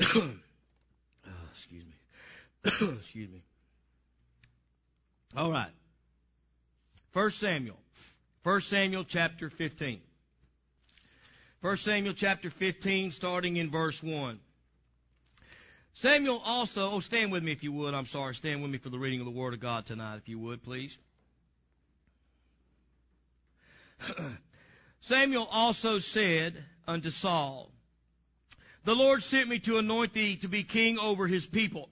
oh, excuse me. excuse me. All right. First Samuel. First Samuel chapter 15. First Samuel chapter 15 starting in verse 1. Samuel also, oh stand with me if you would, I'm sorry, stand with me for the reading of the Word of God tonight if you would please. Samuel also said unto Saul, The Lord sent me to anoint thee to be king over his people,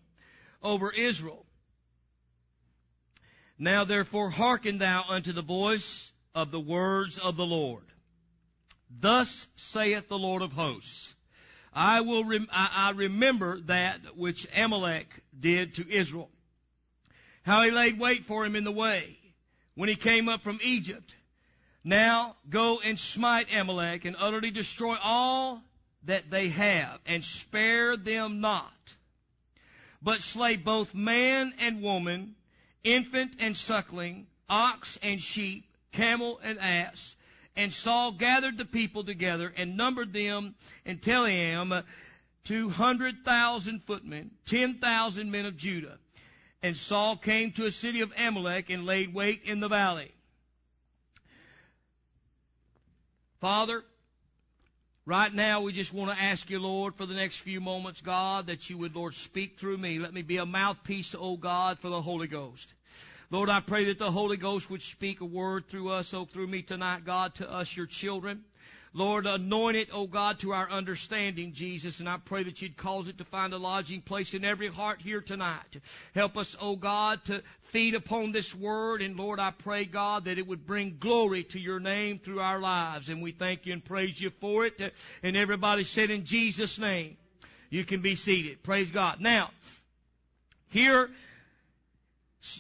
over Israel. Now therefore hearken thou unto the voice of the words of the Lord. Thus saith the Lord of hosts, I will, rem- I, I remember that which Amalek did to Israel. How he laid wait for him in the way when he came up from Egypt now go and smite Amalek and utterly destroy all that they have and spare them not. But slay both man and woman, infant and suckling, ox and sheep, camel and ass. And Saul gathered the people together and numbered them in uh, two hundred thousand footmen, ten thousand men of Judah. And Saul came to a city of Amalek and laid wait in the valley. Father, right now we just want to ask you, Lord, for the next few moments, God, that you would, Lord, speak through me. Let me be a mouthpiece, oh God, for the Holy Ghost. Lord, I pray that the Holy Ghost would speak a word through us, oh, through me tonight, God, to us, your children. Lord, anoint it, oh God, to our understanding, Jesus, and I pray that you'd cause it to find a lodging place in every heart here tonight. Help us, oh God, to feed upon this word, and Lord, I pray, God, that it would bring glory to your name through our lives, and we thank you and praise you for it. And everybody said in Jesus' name, you can be seated. Praise God. Now, here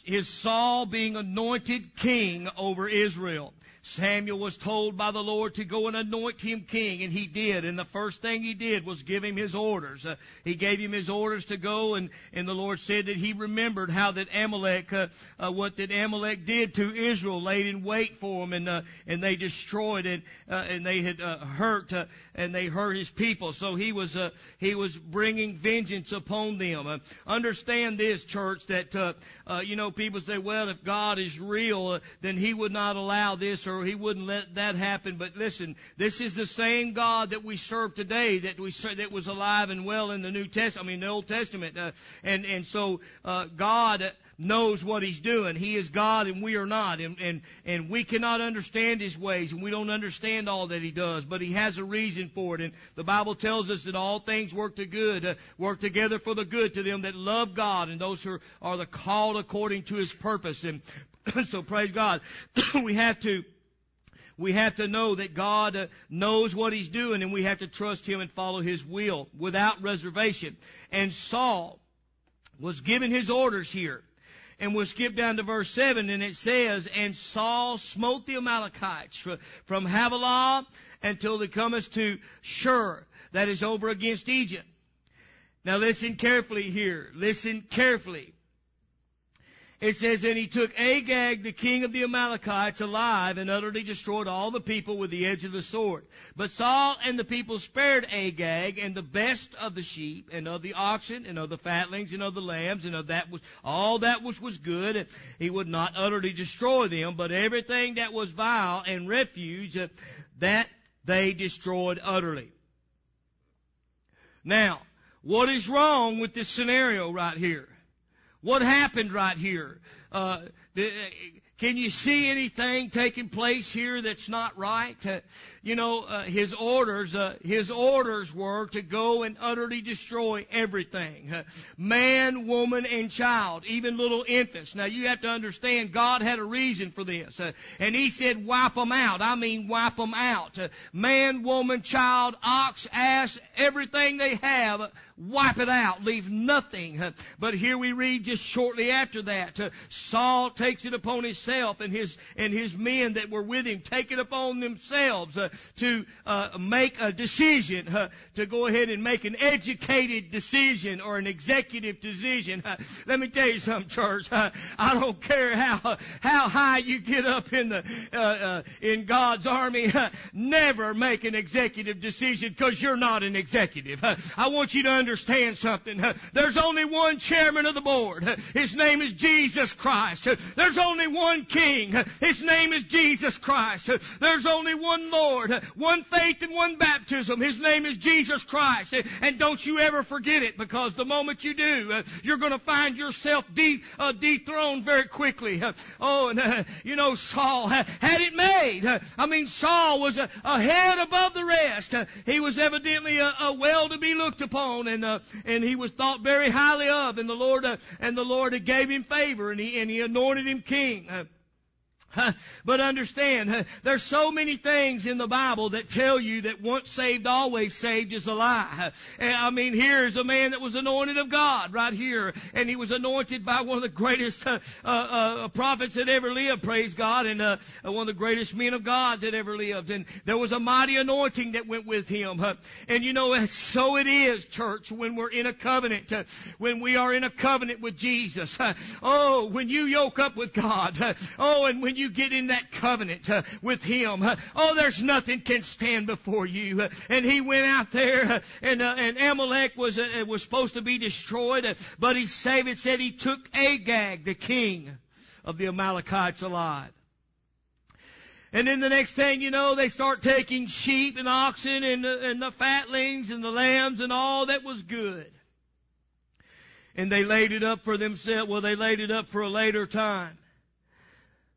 is Saul being anointed king over Israel. Samuel was told by the Lord to go and anoint him king, and he did. And the first thing he did was give him his orders. Uh, he gave him his orders to go, and, and the Lord said that he remembered how that Amalek, uh, uh, what that Amalek did to Israel, laid in wait for him, and uh, and they destroyed it, uh, and they had uh, hurt, and they hurt his people. So he was he was bringing vengeance upon them. Understand this, church, that you know people say, well, if God is real, then He would not allow this or He wouldn't let that happen. But listen, this is the same God that we serve today that we that was alive and well in the New Testament. I mean, the Old Testament. Uh, and and so uh, God knows what He's doing. He is God and we are not. And, and, and we cannot understand His ways and we don't understand all that He does, but He has a reason for it. And the Bible tells us that all things work to good, uh, work together for the good to them that love God and those who are the called according to His purpose. And so praise God. we have to we have to know that God uh, knows what He's doing and we have to trust Him and follow His will without reservation. And Saul was given his orders here. And we'll skip down to verse 7 and it says, And Saul smote the Amalekites from Havilah until they cometh to Shur, that is over against Egypt. Now listen carefully here. Listen carefully. It says, And he took Agag, the king of the Amalekites, alive and utterly destroyed all the people with the edge of the sword. But Saul and the people spared Agag and the best of the sheep and of the oxen and of the fatlings and of the lambs and of that was, all that which was good. He would not utterly destroy them, but everything that was vile and refuge, uh, that they destroyed utterly. Now, what is wrong with this scenario right here? What happened right here? Uh, can you see anything taking place here that's not right? Uh, you know, uh, his orders, uh, his orders were to go and utterly destroy everything. Uh, man, woman, and child, even little infants. Now you have to understand God had a reason for this. Uh, and he said wipe them out. I mean wipe them out. Uh, man, woman, child, ox, ass, everything they have, wipe it out. Leave nothing. But here we read just shortly after that, Saul takes it upon himself and his and his men that were with him take it upon themselves uh, to uh, make a decision to go ahead and make an educated decision or an executive decision. Let me tell you something, church. I don't care how how high you get up in the uh, uh, in God's army. Never make an executive decision because you're not an executive. I want you to understand something. There's only one chairman of the board. His name is Jesus Christ. There's only one king. His name is Jesus Christ. There's only one Lord, uh, one faith and one baptism. His name is Jesus Christ. Uh, And don't you ever forget it because the moment you do, uh, you're going to find yourself de- uh, dethroned very quickly. Uh, Oh, and uh, you know, Saul had it made. Uh, I mean, Saul was a, a head above the rest. Uh, He was evidently a, a well to be looked upon, and uh, and he was thought very highly of. And the Lord uh, and the Lord uh, gave him favor, and he and he anointed him king. But understand, there's so many things in the Bible that tell you that once saved, always saved is a lie. I mean, here's a man that was anointed of God right here, and he was anointed by one of the greatest uh, uh, prophets that ever lived, praise God, and uh, one of the greatest men of God that ever lived. And there was a mighty anointing that went with him. And you know, so it is, church, when we're in a covenant, when we are in a covenant with Jesus. Oh, when you yoke up with God. Oh, and when you you get in that covenant uh, with Him, uh, oh, there's nothing can stand before you. Uh, and he went out there, uh, and uh, and Amalek was uh, was supposed to be destroyed, but he saved. It said he took Agag, the king of the Amalekites, alive. And then the next thing you know, they start taking sheep and oxen and the, and the fatlings and the lambs and all that was good. And they laid it up for themselves. Well, they laid it up for a later time.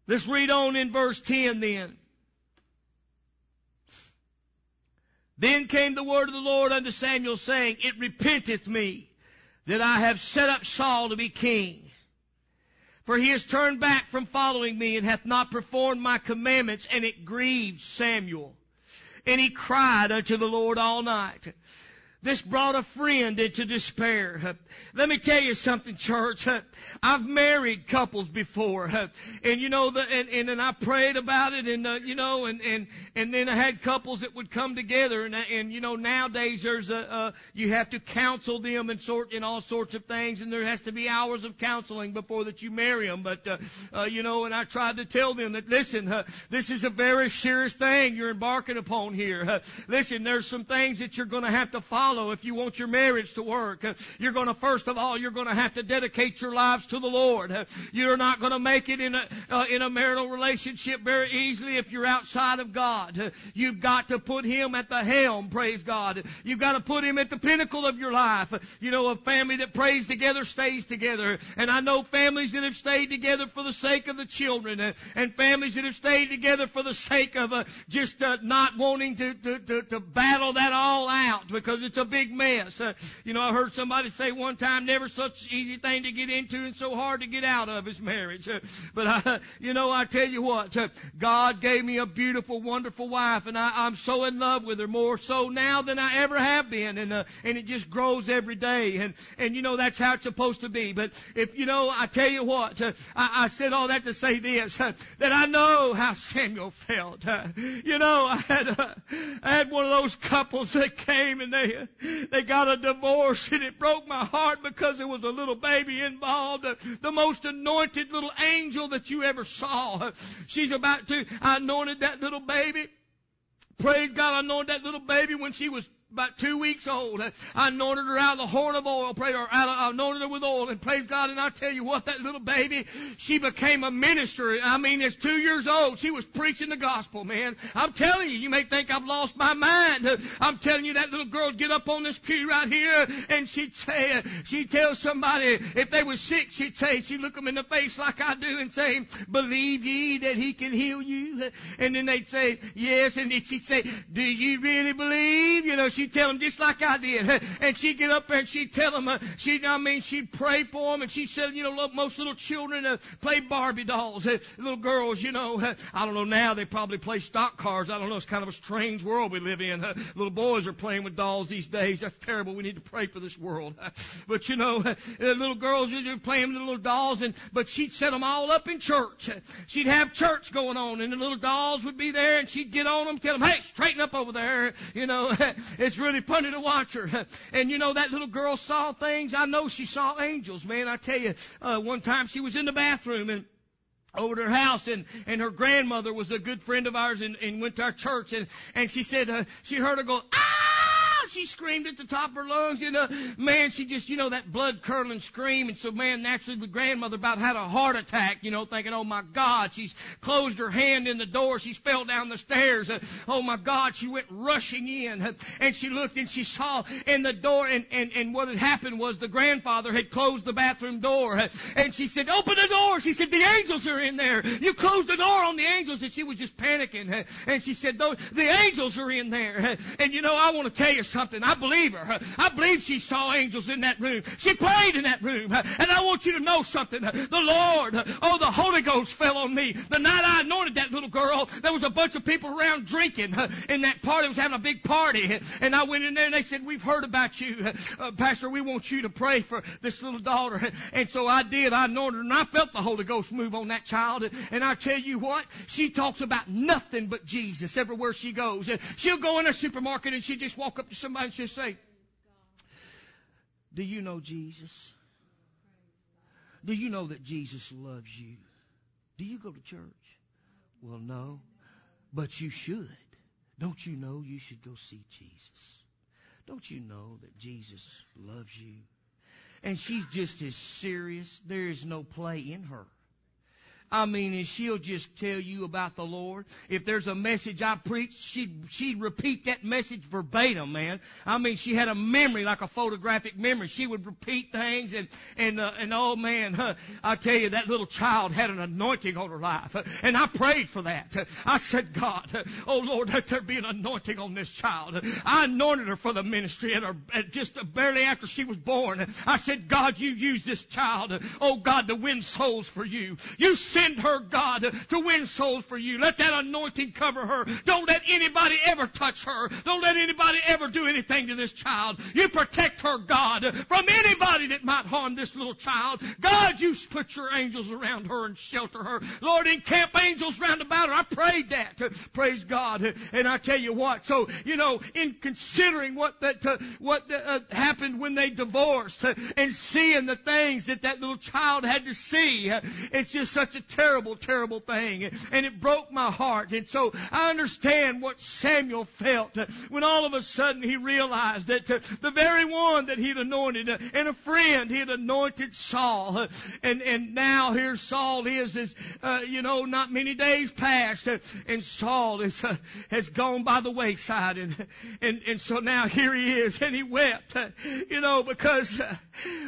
Let's read on in verse 10 then. Then came the word of the Lord unto Samuel saying, It repenteth me that I have set up Saul to be king. For he has turned back from following me and hath not performed my commandments, and it grieved Samuel. And he cried unto the Lord all night. This brought a friend into despair. Let me tell you something, church. I've married couples before, and you know, the, and, and and I prayed about it, and uh, you know, and and and then I had couples that would come together, and and you know, nowadays there's a uh, you have to counsel them and sort in all sorts of things, and there has to be hours of counseling before that you marry them. But uh, uh, you know, and I tried to tell them that listen, uh, this is a very serious thing you're embarking upon here. Uh, listen, there's some things that you're going to have to follow follow if you want your marriage to work. You're going to, first of all, you're going to have to dedicate your lives to the Lord. You're not going to make it in a, uh, in a marital relationship very easily if you're outside of God. You've got to put Him at the helm, praise God. You've got to put Him at the pinnacle of your life. You know, a family that prays together stays together. And I know families that have stayed together for the sake of the children uh, and families that have stayed together for the sake of uh, just uh, not wanting to, to, to, to battle that all out because it's a big mess. Uh, you know, I heard somebody say one time, never such easy thing to get into and so hard to get out of is marriage. Uh, but I, you know, I tell you what, uh, God gave me a beautiful, wonderful wife, and I, I'm so in love with her more so now than I ever have been, and uh, and it just grows every day, and and you know that's how it's supposed to be. But if you know, I tell you what, uh, I, I said all that to say this, uh, that I know how Samuel felt. Uh, you know, I had I had one of those couples that came and they they got a divorce and it broke my heart because there was a little baby involved. Uh, the most anointed little angel that you ever saw. She's about to, I anointed that little baby. Praise God, I anointed that little baby when she was about two weeks old. I anointed her out of the horn of oil, pray, or out of, I anointed her with oil, and praise God, and I tell you what, that little baby, she became a minister. I mean, it's two years old. She was preaching the gospel, man. I'm telling you, you may think I've lost my mind. I'm telling you, that little girl would get up on this pew right here, and she'd say, she'd tell somebody, if they were sick, she'd say, she'd look them in the face like I do and say, believe ye that he can heal you? And then they'd say, yes, and then she'd say, do you really believe? You know, she she'd tell them just like I did. And she'd get up there and she'd tell them, uh, she'd, I mean, she'd pray for them and she said, you know, most little children uh, play Barbie dolls. Uh, little girls, you know, uh, I don't know now, they probably play stock cars. I don't know, it's kind of a strange world we live in. Uh, little boys are playing with dolls these days. That's terrible. We need to pray for this world. but you know, uh, little girls are playing with little dolls and, but she'd set them all up in church. She'd have church going on and the little dolls would be there and she'd get on them, tell them, hey, straighten up over there. You know, it's really funny to watch her. And you know, that little girl saw things. I know she saw angels, man. I tell you, uh, one time she was in the bathroom and over to her house and and her grandmother was a good friend of ours and, and went to our church and and she said uh, she heard her go ah she screamed at the top of her lungs, you know. Man, she just, you know, that blood curdling scream. And so, man, naturally the grandmother about had a heart attack, you know, thinking, oh my God, she's closed her hand in the door. She's fell down the stairs. Uh, oh my God, she went rushing in. Uh, and she looked and she saw in the door and, and, and what had happened was the grandfather had closed the bathroom door. Uh, and she said, open the door. She said, the angels are in there. You closed the door on the angels. And she was just panicking. Uh, and she said, the angels are in there. Uh, and you know, I want to tell you something something. I believe her. I believe she saw angels in that room. She prayed in that room. And I want you to know something. The Lord, oh, the Holy Ghost fell on me. The night I anointed that little girl, there was a bunch of people around drinking in that party. was having a big party. And I went in there and they said, we've heard about you. Uh, Pastor, we want you to pray for this little daughter. And so I did. I anointed her and I felt the Holy Ghost move on that child. And I tell you what, she talks about nothing but Jesus everywhere she goes. She'll go in a supermarket and she just walk up to somebody somebody just say, Do you know Jesus? Do you know that Jesus loves you? Do you go to church? Well, no, but you should. Don't you know you should go see Jesus? Don't you know that Jesus loves you? And she's just as serious. There is no play in her. I mean, and she'll just tell you about the Lord. If there's a message I preach, she'd, she'd repeat that message verbatim, man. I mean, she had a memory like a photographic memory. She would repeat things and, and, uh, and oh man, huh, I tell you, that little child had an anointing on her life. And I prayed for that. I said, God, oh Lord, let there be an anointing on this child. I anointed her for the ministry and her, just barely after she was born. I said, God, you use this child, oh God, to win souls for you. You send her, God, to win souls for you. Let that anointing cover her. Don't let anybody ever touch her. Don't let anybody ever do anything to this child. You protect her, God, from anybody that might harm this little child. God, you put your angels around her and shelter her. Lord, encamp angels round about her. I prayed that. Praise God. And I tell you what, so, you know, in considering what that, uh, what uh, happened when they divorced uh, and seeing the things that that little child had to see, uh, it's just such a terrible, terrible thing. And it broke my heart. And so I understand what Samuel felt when all of a sudden he realized that uh, the very one that he'd anointed uh, and a friend he had anointed Saul. And, and now here Saul is, is, uh, you know, not many days past uh, and Saul is, uh, has gone by the wayside. And, and, and so now here he is and he wept, you know, because,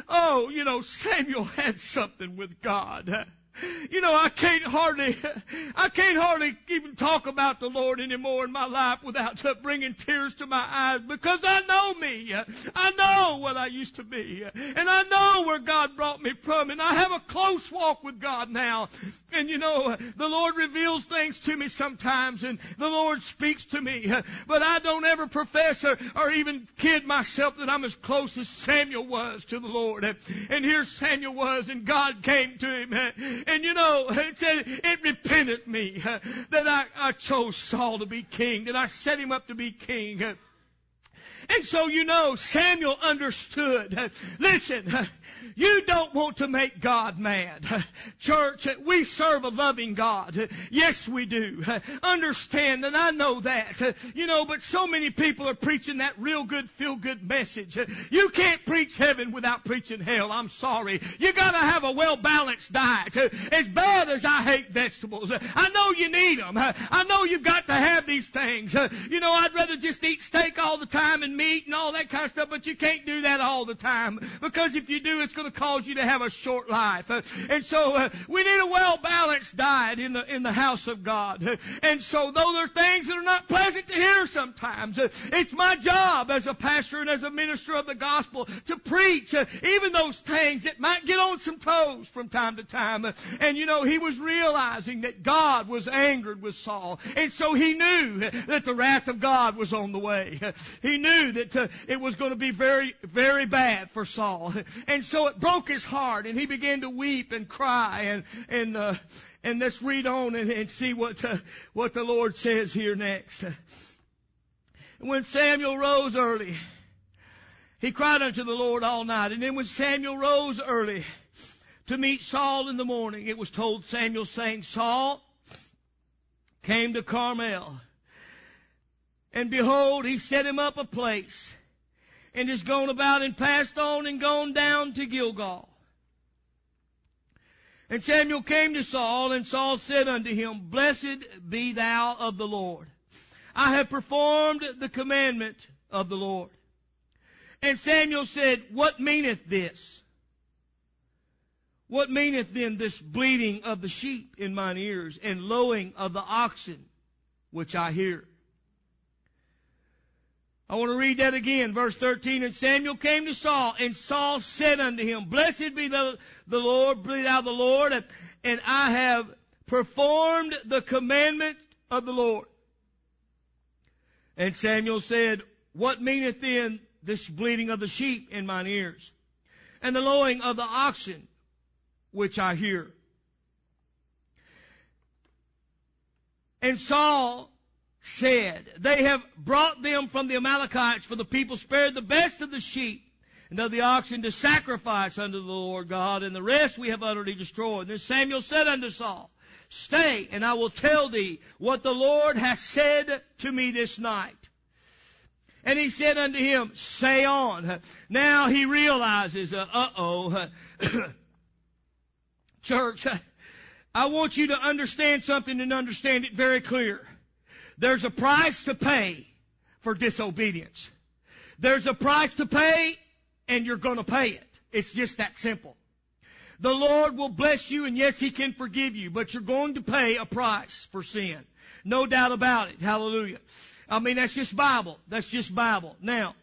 oh, you know, Samuel had something with God. You know, I can't hardly, I can't hardly even talk about the Lord anymore in my life without bringing tears to my eyes because I know me. I know what I used to be. And I know where God brought me from. And I have a close walk with God now. And you know, the Lord reveals things to me sometimes and the Lord speaks to me. But I don't ever profess or, or even kid myself that I'm as close as Samuel was to the Lord. And here Samuel was and God came to him and you know, it said, it repented me that I, I chose Saul to be king, that I set him up to be king. And so you know, Samuel understood. Listen, you don't want to make God mad. Church, we serve a loving God. Yes, we do. Understand, and I know that. You know, but so many people are preaching that real good, feel good message. You can't preach heaven without preaching hell. I'm sorry. You gotta have a well balanced diet. As bad as I hate vegetables, I know you need them. I know you've got to have these things. You know, I'd rather just eat steak all the time and meat and all that kind of stuff, but you can't do that all the time because if you do, it's going to cause you to have a short life. Uh, and so uh, we need a well-balanced diet in the in the house of God. And so though there are things that are not pleasant to hear sometimes, uh, it's my job as a pastor and as a minister of the gospel to preach even those things that might get on some toes from time to time. And you know, he was realizing that God was angered with Saul, and so he knew that the wrath of God was on the way. He knew that uh, it was going to be very, very bad for Saul. And so it broke his heart and he began to weep and cry and, and, uh, and let's read on and, and see what, uh, what the Lord says here next. When Samuel rose early, he cried unto the Lord all night. And then when Samuel rose early to meet Saul in the morning, it was told Samuel saying, Saul came to Carmel and behold, he set him up a place and is gone about and passed on and gone down to Gilgal. And Samuel came to Saul and Saul said unto him, Blessed be thou of the Lord. I have performed the commandment of the Lord. And Samuel said, What meaneth this? What meaneth then this bleating of the sheep in mine ears and lowing of the oxen which I hear? I want to read that again, verse 13. And Samuel came to Saul, and Saul said unto him, Blessed be the, the Lord, be thou the Lord, and I have performed the commandment of the Lord. And Samuel said, What meaneth then this bleating of the sheep in mine ears, and the lowing of the oxen which I hear? And Saul said, They have brought them from the Amalekites, for the people spared the best of the sheep and of the oxen to sacrifice unto the Lord God, and the rest we have utterly destroyed. And then Samuel said unto Saul, Stay, and I will tell thee what the Lord hath said to me this night. And he said unto him, Say on. Now he realizes, uh oh, church, I want you to understand something and understand it very clear. There's a price to pay for disobedience. There's a price to pay and you're gonna pay it. It's just that simple. The Lord will bless you and yes, He can forgive you, but you're going to pay a price for sin. No doubt about it. Hallelujah. I mean, that's just Bible. That's just Bible. Now,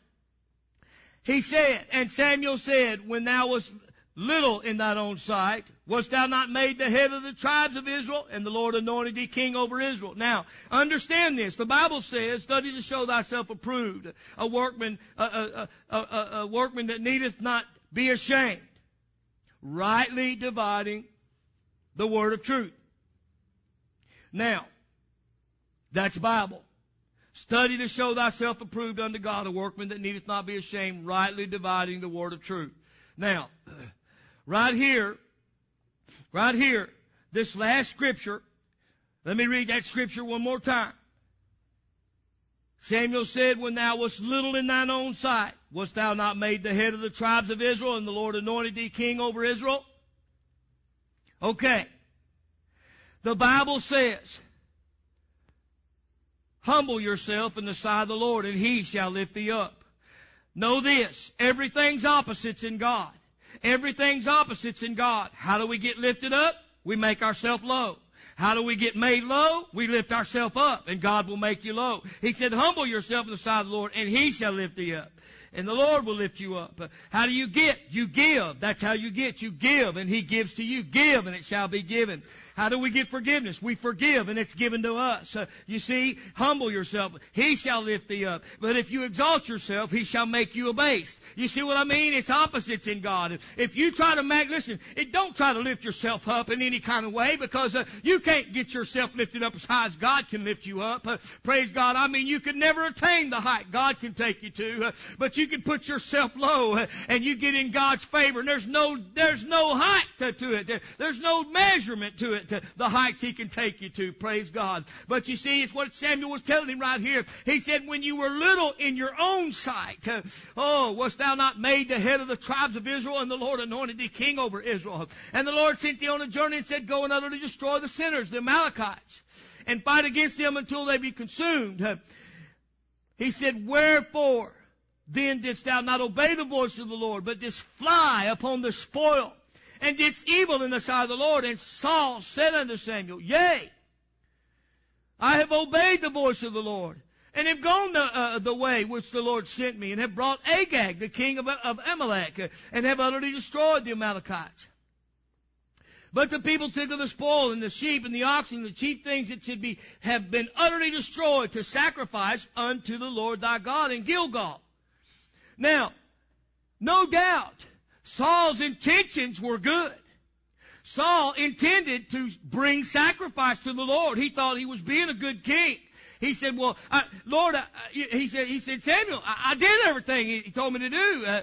he said, and Samuel said, when thou wast little in thine own sight, wast thou not made the head of the tribes of Israel, and the Lord anointed thee king over Israel. Now, understand this. The Bible says, study to show thyself approved, a workman, a, a, a, a workman that needeth not be ashamed, rightly dividing the word of truth. Now, that's Bible. Study to show thyself approved unto God, a workman that needeth not be ashamed, rightly dividing the word of truth. Now, Right here, right here, this last scripture, let me read that scripture one more time. Samuel said, When thou wast little in thine own sight, wast thou not made the head of the tribes of Israel, and the Lord anointed thee king over Israel? Okay. The Bible says, Humble yourself in the sight of the Lord, and he shall lift thee up. Know this, everything's opposites in God. Everything's opposites in God. How do we get lifted up? We make ourselves low. How do we get made low? We lift ourselves up and God will make you low. He said, humble yourself in the sight of the Lord and He shall lift thee up. And the Lord will lift you up. How do you get? You give. That's how you get. You give and He gives to you. Give and it shall be given. How do we get forgiveness? We forgive and it's given to us. Uh, you see, humble yourself. He shall lift thee up. But if you exalt yourself, He shall make you abased. You see what I mean? It's opposites in God. If you try to make, listen, it don't try to lift yourself up in any kind of way because uh, you can't get yourself lifted up as high as God can lift you up. Uh, praise God. I mean, you can never attain the height God can take you to, uh, but you can put yourself low uh, and you get in God's favor. And there's no, there's no height to, to it. There's no measurement to it to the heights he can take you to. Praise God. But you see, it's what Samuel was telling him right here. He said, when you were little in your own sight, uh, oh, wast thou not made the head of the tribes of Israel and the Lord anointed thee king over Israel. And the Lord sent thee on a journey and said, go and utterly destroy the sinners, the Amalekites, and fight against them until they be consumed. He said, wherefore then didst thou not obey the voice of the Lord, but didst fly upon the spoil, and didst evil in the sight of the Lord. And Saul said unto Samuel, Yea, I have obeyed the voice of the Lord, and have gone the, uh, the way which the Lord sent me, and have brought Agag, the king of, of Amalek, and have utterly destroyed the Amalekites. But the people took of the spoil and the sheep and the oxen and the chief things that should be have been utterly destroyed to sacrifice unto the Lord thy God in Gilgal. Now, no doubt, Saul's intentions were good. Saul intended to bring sacrifice to the Lord. He thought he was being a good king. He said, "Well, uh, Lord," uh, he said, "He said Samuel, I, I did everything he told me to do. Uh,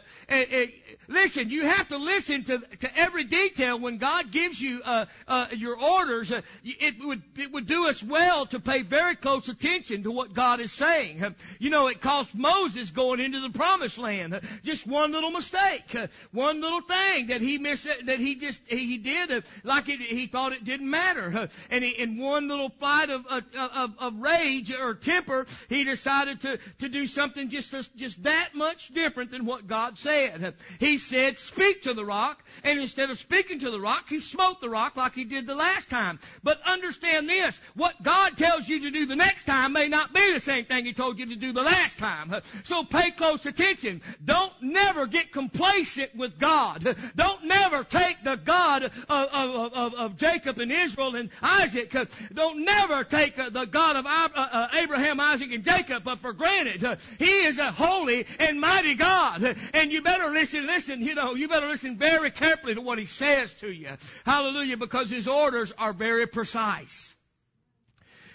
listen, you have to listen to to every detail when God gives you uh, uh, your orders. Uh, it would it would do us well to pay very close attention to what God is saying. Uh, you know, it cost Moses going into the Promised Land. Uh, just one little mistake, uh, one little thing that he missed, that he just he did like it, he thought it didn't matter, and in one little flight of of, of, of rage or temper, he decided to to do something just just that much different than what God said. He said, speak to the rock. And instead of speaking to the rock, he smote the rock like he did the last time. But understand this, what God tells you to do the next time may not be the same thing he told you to do the last time. So pay close attention. Don't never get complacent with God. Don't never take the God of, of, of, of Jacob and Israel and Isaac. Don't never take the God of uh, uh, Abraham, Isaac, and Jacob for granted. He is a holy and mighty God. And you better listen, listen you know, you better listen very carefully to what he says to you. Hallelujah, because his orders are very precise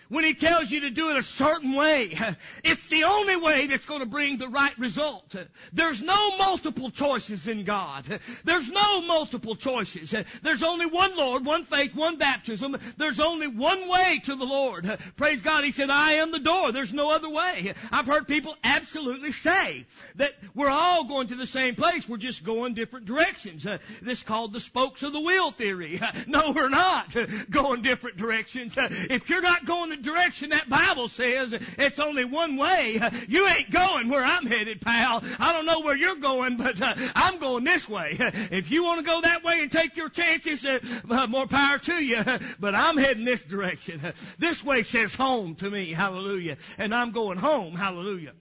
when He tells you to do it a certain way. It's the only way that's going to bring the right result. There's no multiple choices in God. There's no multiple choices. There's only one Lord, one faith, one baptism. There's only one way to the Lord. Praise God. He said, I am the door. There's no other way. I've heard people absolutely say that we're all going to the same place. We're just going different directions. This is called the spokes of the wheel theory. No, we're not going different directions. If you're not going direction that Bible says it's only one way. You ain't going where I'm headed, pal. I don't know where you're going, but uh, I'm going this way. If you want to go that way and take your chances, uh, uh, more power to you. But I'm heading this direction. This way says home to me. Hallelujah. And I'm going home. Hallelujah.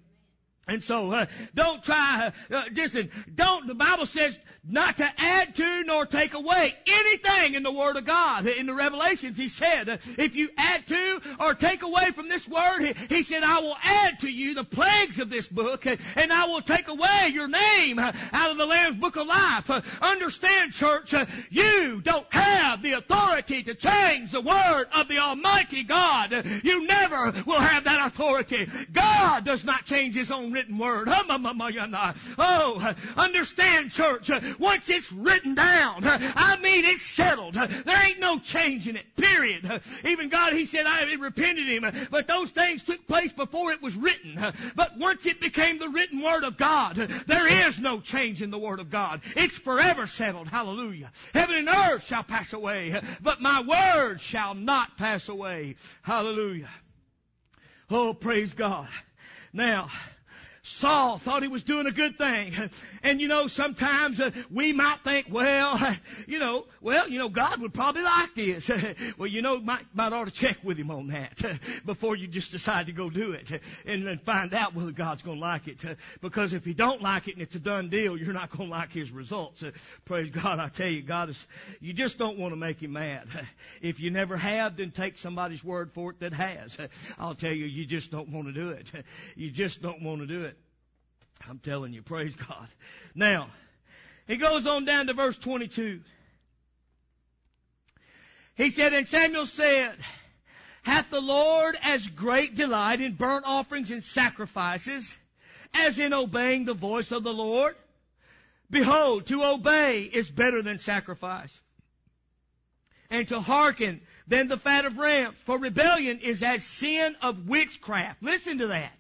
And so, uh, don't try, uh, listen, don't, the Bible says not to add to nor take away anything in the Word of God. In the Revelations, He said, if you add to or take away from this Word, He, he said, I will add to you the plagues of this book, and I will take away your name out of the Lamb's Book of Life. Understand, church, you don't have the authority to change the Word of the Almighty God. You never will have that authority. God does not change His own written word. Oh, understand, church. Once it's written down, I mean it's settled. There ain't no changing it. Period. Even God, He said, I repented Him. But those things took place before it was written. But once it became the written word of God, there is no change in the word of God. It's forever settled. Hallelujah. Heaven and earth shall pass away, but my word shall not pass away. Hallelujah. Oh, praise God. Now, Saul thought he was doing a good thing. And you know, sometimes uh, we might think, well, you know, well, you know, God would probably like this. well, you know, might, might ought to check with him on that before you just decide to go do it and then find out whether God's going to like it. Because if he don't like it and it's a done deal, you're not going to like his results. Praise God. I tell you, God is, you just don't want to make him mad. If you never have, then take somebody's word for it that has. I'll tell you, you just don't want to do it. You just don't want to do it. I'm telling you, praise God. Now, he goes on down to verse 22. He said, and Samuel said, hath the Lord as great delight in burnt offerings and sacrifices as in obeying the voice of the Lord? Behold, to obey is better than sacrifice, and to hearken than the fat of rams. For rebellion is as sin of witchcraft. Listen to that.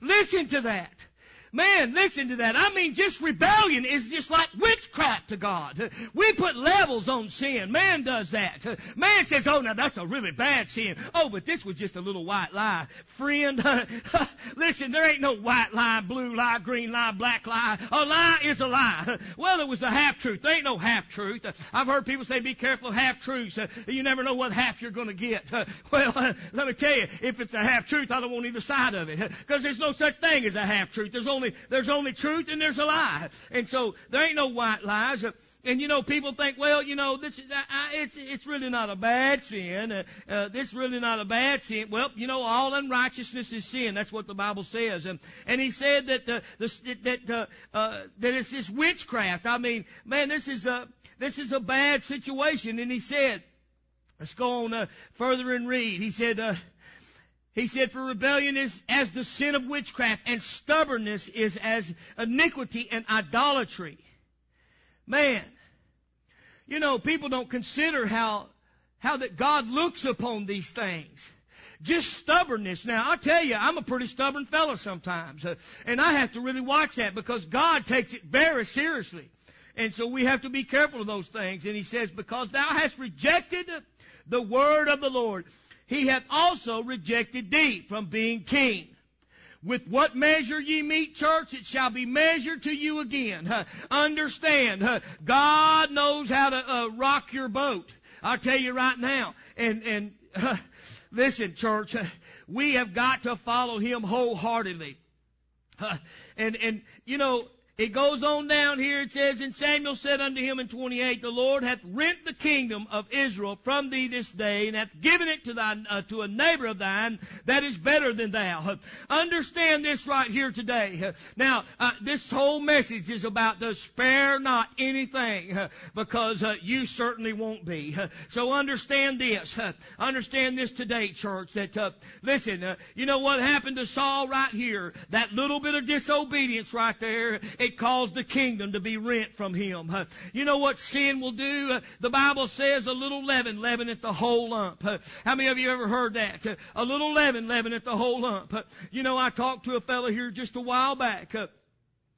Listen to that. Man, listen to that. I mean, just rebellion is just like witchcraft to God. We put levels on sin. Man does that. Man says, oh, now that's a really bad sin. Oh, but this was just a little white lie. Friend, listen, there ain't no white lie, blue lie, green lie, black lie. A lie is a lie. Well, it was a half truth. There ain't no half truth. I've heard people say, be careful of half truths. You never know what half you're going to get. Well, let me tell you, if it's a half truth, I don't want either side of it. Because there's no such thing as a half truth. There's only only, there's only truth and there's a lie. And so there ain't no white lies. And you know, people think, well, you know, this is, I, it's, it's really not a bad sin. Uh, uh, this is really not a bad sin. Well, you know, all unrighteousness is sin. That's what the Bible says. And, and he said that, the, that, uh, uh, that it's this witchcraft. I mean, man, this is a, this is a bad situation. And he said, let's go on, uh, further and read. He said, uh, he said, for rebellion is as the sin of witchcraft, and stubbornness is as iniquity and idolatry. Man, you know, people don't consider how, how that God looks upon these things. Just stubbornness. Now, I tell you, I'm a pretty stubborn fellow sometimes. Uh, and I have to really watch that because God takes it very seriously. And so we have to be careful of those things. And he says, because thou hast rejected the word of the Lord he hath also rejected thee from being king. With what measure ye meet, church, it shall be measured to you again. Uh, understand, uh, God knows how to uh, rock your boat. I'll tell you right now. And and listen, church, we have got to follow Him wholeheartedly. and and you know, it goes on down here. It says, And Samuel said unto him in 28, The Lord hath rent the kingdom of Israel from thee this day, and hath given it to thine, uh, to a neighbor of thine that is better than thou. Understand this right here today. Now, uh, this whole message is about the spare not anything, because uh, you certainly won't be. So understand this. Understand this today, church, that, uh, listen, uh, you know what happened to Saul right here? That little bit of disobedience right there, it caused the kingdom to be rent from him. You know what sin will do? The Bible says a little leaven leaveneth the whole lump. How many of you ever heard that? A little leaven leaveneth the whole lump. You know, I talked to a fellow here just a while back.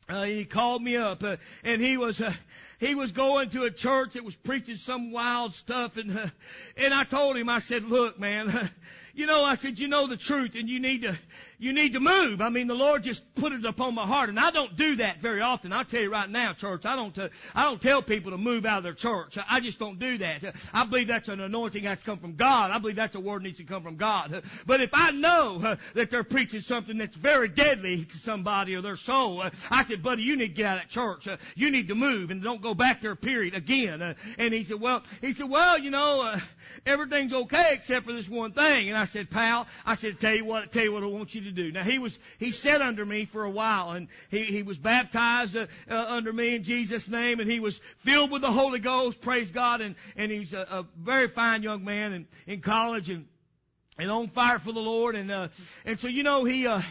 Uh, he called me up, uh, and he was uh, he was going to a church that was preaching some wild stuff, and uh, and I told him, I said, look, man, you know, I said, you know the truth, and you need to you need to move. I mean, the Lord just put it upon my heart, and I don't do that very often. I'll tell you right now, church, I don't, uh, I don't tell people to move out of their church. I just don't do that. I believe that's an anointing that's come from God. I believe that's a word needs to come from God. But if I know uh, that they're preaching something that's very deadly to somebody or their soul, uh, I said, buddy, you need to get out of church. You need to move and don't go back there, period, again. And he said, well, he said, well, you know, everything's okay except for this one thing. And I said, pal, I said, tell you what, tell you what I want you to do. Now he was, he sat under me for a while and he, he was baptized uh, uh, under me in Jesus' name and he was filled with the Holy Ghost, praise God, and, and he's a, a very fine young man in, in college and, and on fire for the Lord and, uh, and so you know he, uh,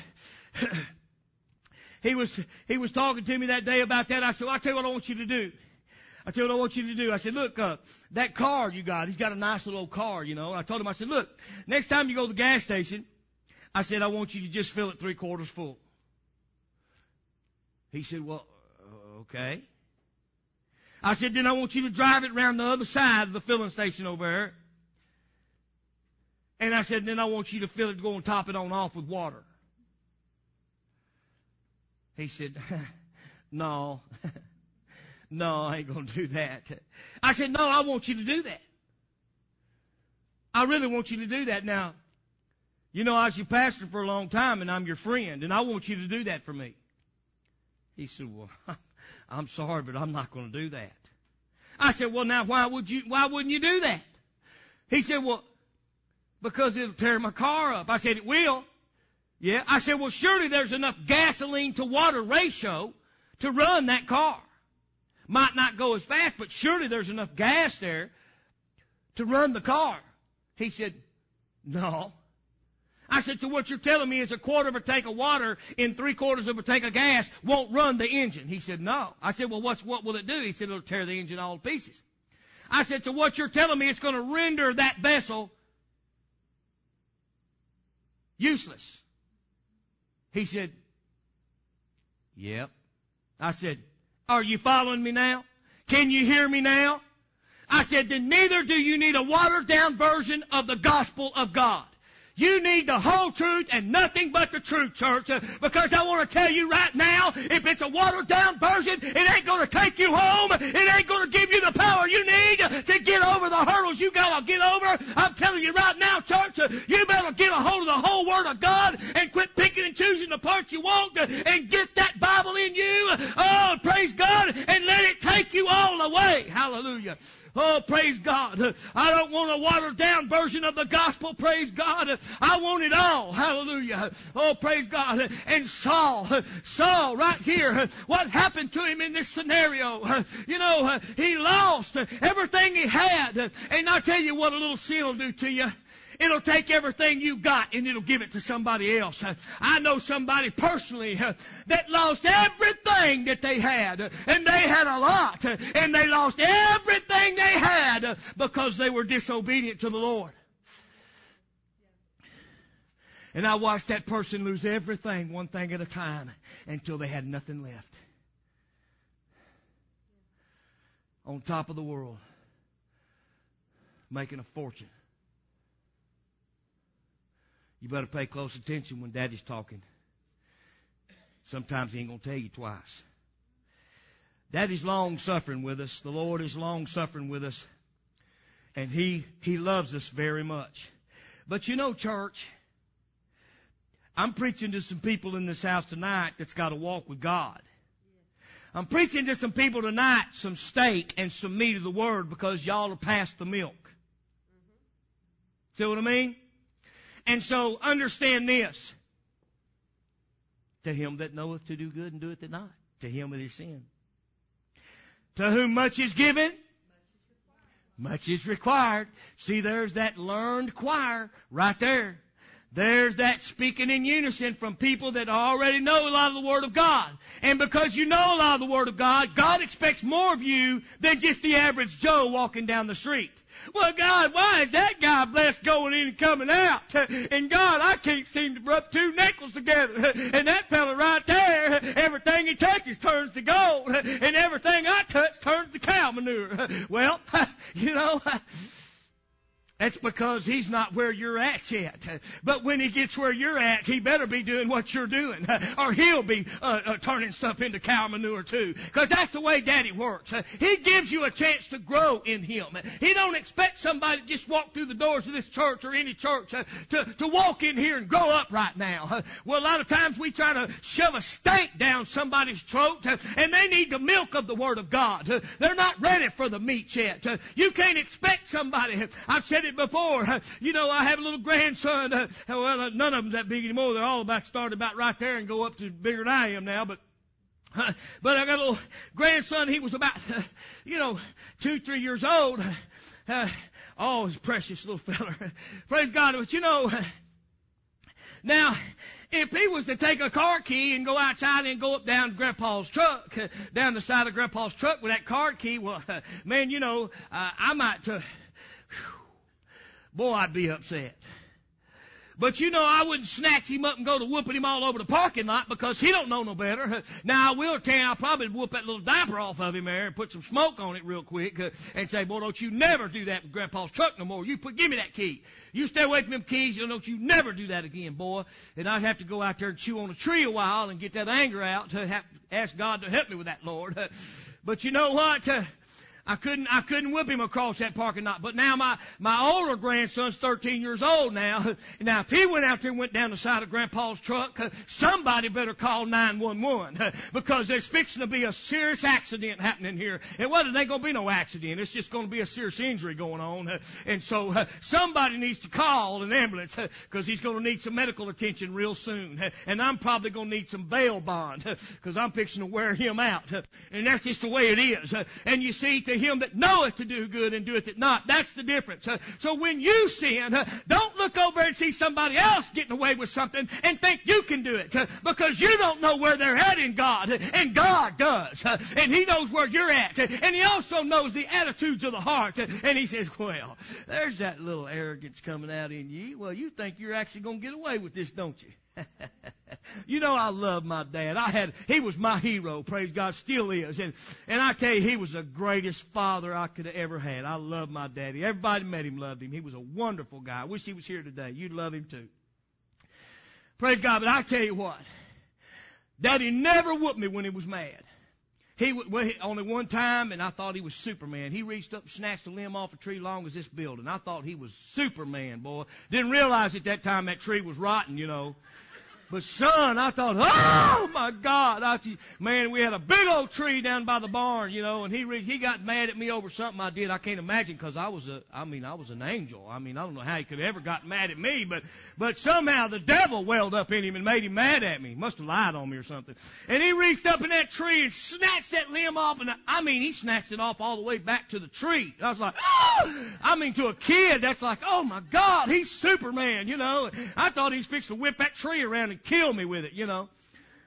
he was, he was talking to me that day about that. I said, well, I'll tell you what I want you to do. I you what I want you to do. I said, look, uh, that car you got, he's got a nice little car, you know. I told him, I said, look, next time you go to the gas station, I said, I want you to just fill it three quarters full. He said, well, uh, okay. I said, then I want you to drive it around the other side of the filling station over there. And I said, then I want you to fill it, go and top it on off with water. He said, no, no, I ain't to do that. I said, no, I want you to do that. I really want you to do that. Now, you know, I was your pastor for a long time and I'm your friend and I want you to do that for me. He said, well, I'm sorry, but I'm not to do that. I said, well, now why would you, why wouldn't you do that? He said, well, because it'll tear my car up. I said, it will. Yeah. I said, well, surely there's enough gasoline to water ratio to run that car. Might not go as fast, but surely there's enough gas there to run the car. He said, no. I said, so what you're telling me is a quarter of a tank of water in three quarters of a tank of gas won't run the engine. He said, no. I said, well, what's, what will it do? He said, it'll tear the engine all to pieces. I said, so what you're telling me it's going to render that vessel useless. He said, Yep. I said, are you following me now? Can you hear me now? I said, then neither do you need a watered down version of the gospel of God. You need the whole truth and nothing but the truth, church. Uh, because I want to tell you right now, if it's a watered down version, it ain't going to take you home. It ain't going to give you the power you need to get over the hurdles you got to get over. I'm telling you right now, church, uh, you better get a hold of the whole Word of God and quit picking and choosing the parts you want uh, and get that Bible in you. Oh, praise God, and let it take you all away. Hallelujah. Oh, praise God. I don't want a watered down version of the gospel. Praise God. I want it all. Hallelujah. Oh, praise God. And Saul, Saul right here, what happened to him in this scenario? You know, he lost everything he had. And I tell you what a little sin will do to you. It'll take everything you got and it'll give it to somebody else. I know somebody personally uh, that lost everything that they had uh, and they had a lot uh, and they lost everything they had because they were disobedient to the Lord. And I watched that person lose everything one thing at a time until they had nothing left. On top of the world. Making a fortune. You better pay close attention when daddy's talking. Sometimes he ain't gonna tell you twice. Daddy's long suffering with us. The Lord is long suffering with us. And he, he loves us very much. But you know, church, I'm preaching to some people in this house tonight that's got to walk with God. I'm preaching to some people tonight some steak and some meat of the Word because y'all are past the milk. See what I mean? And so understand this. To him that knoweth to do good and doeth it not. To him it is sin. To whom much is given, much is required. See, there's that learned choir right there. There's that speaking in unison from people that already know a lot of the Word of God. And because you know a lot of the Word of God, God expects more of you than just the average Joe walking down the street. Well, God, why is that guy blessed going in and coming out? And God, I can't seem to rub two nickels together. And that fella right there, everything he touches turns to gold. And everything I touch turns to cow manure. Well, you know, that's because he's not where you're at yet. But when he gets where you're at, he better be doing what you're doing, or he'll be uh, uh, turning stuff into cow manure too. Because that's the way Daddy works. He gives you a chance to grow in Him. He don't expect somebody to just walk through the doors of this church or any church uh, to to walk in here and grow up right now. Well, a lot of times we try to shove a steak down somebody's throat, and they need the milk of the Word of God. They're not ready for the meat yet. You can't expect somebody. I've said it before. You know, I have a little grandson. Uh, well, none of them that big anymore. They're all about start about right there and go up to bigger than I am now. But but I got a little grandson. He was about, you know, two, three years old. Uh, oh, he's precious little fella. Praise God. But you know, now, if he was to take a car key and go outside and go up down Grandpa's truck, down the side of Grandpa's truck with that car key, well, man, you know, uh, I might, uh, boy, I'd be upset. But you know, I wouldn't snatch him up and go to whooping him all over the parking lot because he don't know no better. Now I will tell you, I'll probably whoop that little diaper off of him there and put some smoke on it real quick uh, and say, boy, don't you never do that with Grandpa's truck no more. You put, give me that key. You stay away from them keys. You don't you never do that again, boy. And I'd have to go out there and chew on a tree a while and get that anger out to have, ask God to help me with that, Lord. But you know what? Uh, I couldn't, I couldn't whip him across that parking lot. But now my, my older grandson's 13 years old now. Now if he went out there and went down the side of grandpa's truck, uh, somebody better call 911 uh, because there's fixing to be a serious accident happening here. And what, it ain't gonna be no accident. It's just gonna be a serious injury going on. Uh, and so somebody needs to call an ambulance because he's gonna need some medical attention real soon. And I'm probably gonna need some bail bond because I'm fixing to wear him out. And that's just the way it is. And you see, him that knoweth to do good and doeth it not. That's the difference. Uh, so when you sin, uh, don't look over and see somebody else getting away with something and think you can do it uh, because you don't know where they're at in God and God does. And He knows where you're at. And He also knows the attitudes of the heart. And He says, well, there's that little arrogance coming out in you. Well, you think you're actually going to get away with this, don't you? You know, I love my dad. I had, he was my hero, praise God, still is. And, and I tell you, he was the greatest father I could have ever had. I love my daddy. Everybody met him loved him. He was a wonderful guy. I wish he was here today. You'd love him too. Praise God. But I tell you what, daddy never whooped me when he was mad. He well, only one time, and I thought he was Superman. He reached up and snatched a limb off a tree long as this building. I thought he was Superman, boy. Didn't realize at that time that tree was rotten, you know. But son, I thought, oh my God, I, man, we had a big old tree down by the barn, you know, and he re- he got mad at me over something I did. I can't imagine because I was a, I mean, I was an angel. I mean, I don't know how he could ever got mad at me, but but somehow the devil welled up in him and made him mad at me. Must have lied on me or something. And he reached up in that tree and snatched that limb off, and I mean, he snatched it off all the way back to the tree. I was like, oh! I mean, to a kid, that's like, oh my God, he's Superman, you know. I thought he's fixed to whip that tree around and kill me with it, you know.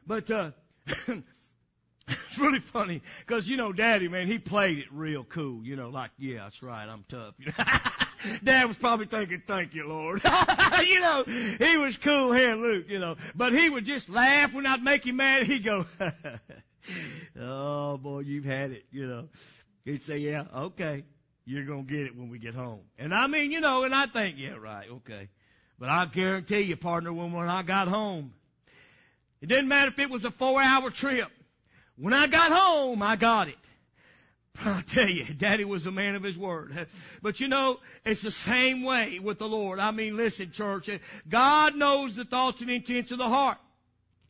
But, uh, it's really funny because, you know, daddy, man, he played it real cool, you know, like, yeah, that's right, I'm tough. you know Dad was probably thinking, thank you, Lord. you know, he was cool here, Luke, you know, but he would just laugh when I'd make him mad. He'd go, oh boy, you've had it, you know. He'd say, yeah, okay, you're to get it when we get home. And I mean, you know, and I think, yeah, right, okay. But I guarantee you, partner, when, when I got home, it didn't matter if it was a four hour trip. When I got home, I got it. I tell you, Daddy was a man of his word. But you know, it's the same way with the Lord. I mean, listen, church, God knows the thoughts and intents of the heart.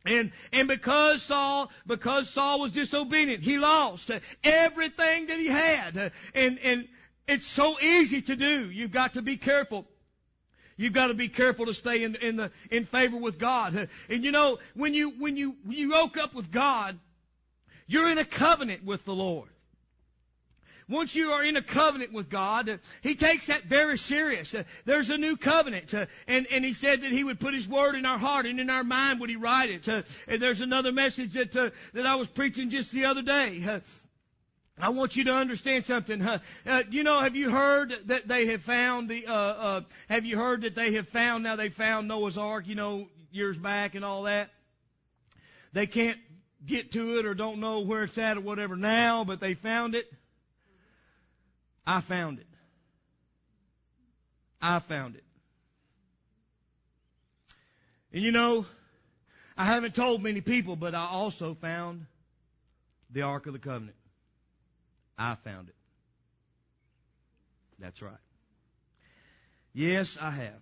And, and because Saul, because Saul was disobedient, he lost everything that he had. And, and it's so easy to do. You've got to be careful. You've got to be careful to stay in, in the, in favor with God. And you know, when you, when you, when you woke up with God, you're in a covenant with the Lord. Once you are in a covenant with God, He takes that very serious. There's a new covenant, and and He said that He would put His word in our heart and in our mind would He write it. And there's another message that that I was preaching just the other day. I want you to understand something. Uh, you know, have you heard that they have found the? Uh, uh, have you heard that they have found now? They found Noah's Ark, you know, years back and all that. They can't get to it or don't know where it's at or whatever now, but they found it. I found it. I found it. And you know, I haven't told many people, but I also found the Ark of the Covenant. I found it. That's right. Yes, I have.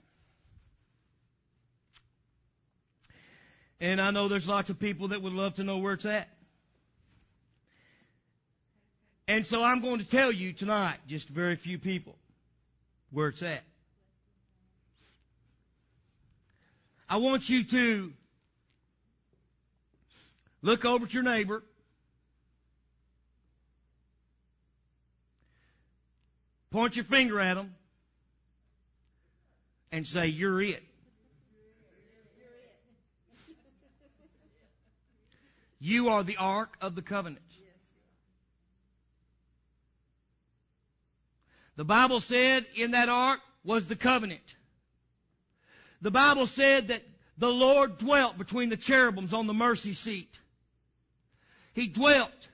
And I know there's lots of people that would love to know where it's at. And so I'm going to tell you tonight, just very few people, where it's at. I want you to look over at your neighbor Point your finger at them and say, You're it. You are the ark of the covenant. The Bible said in that ark was the covenant. The Bible said that the Lord dwelt between the cherubims on the mercy seat. He dwelt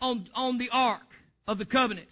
on, on the ark of the covenant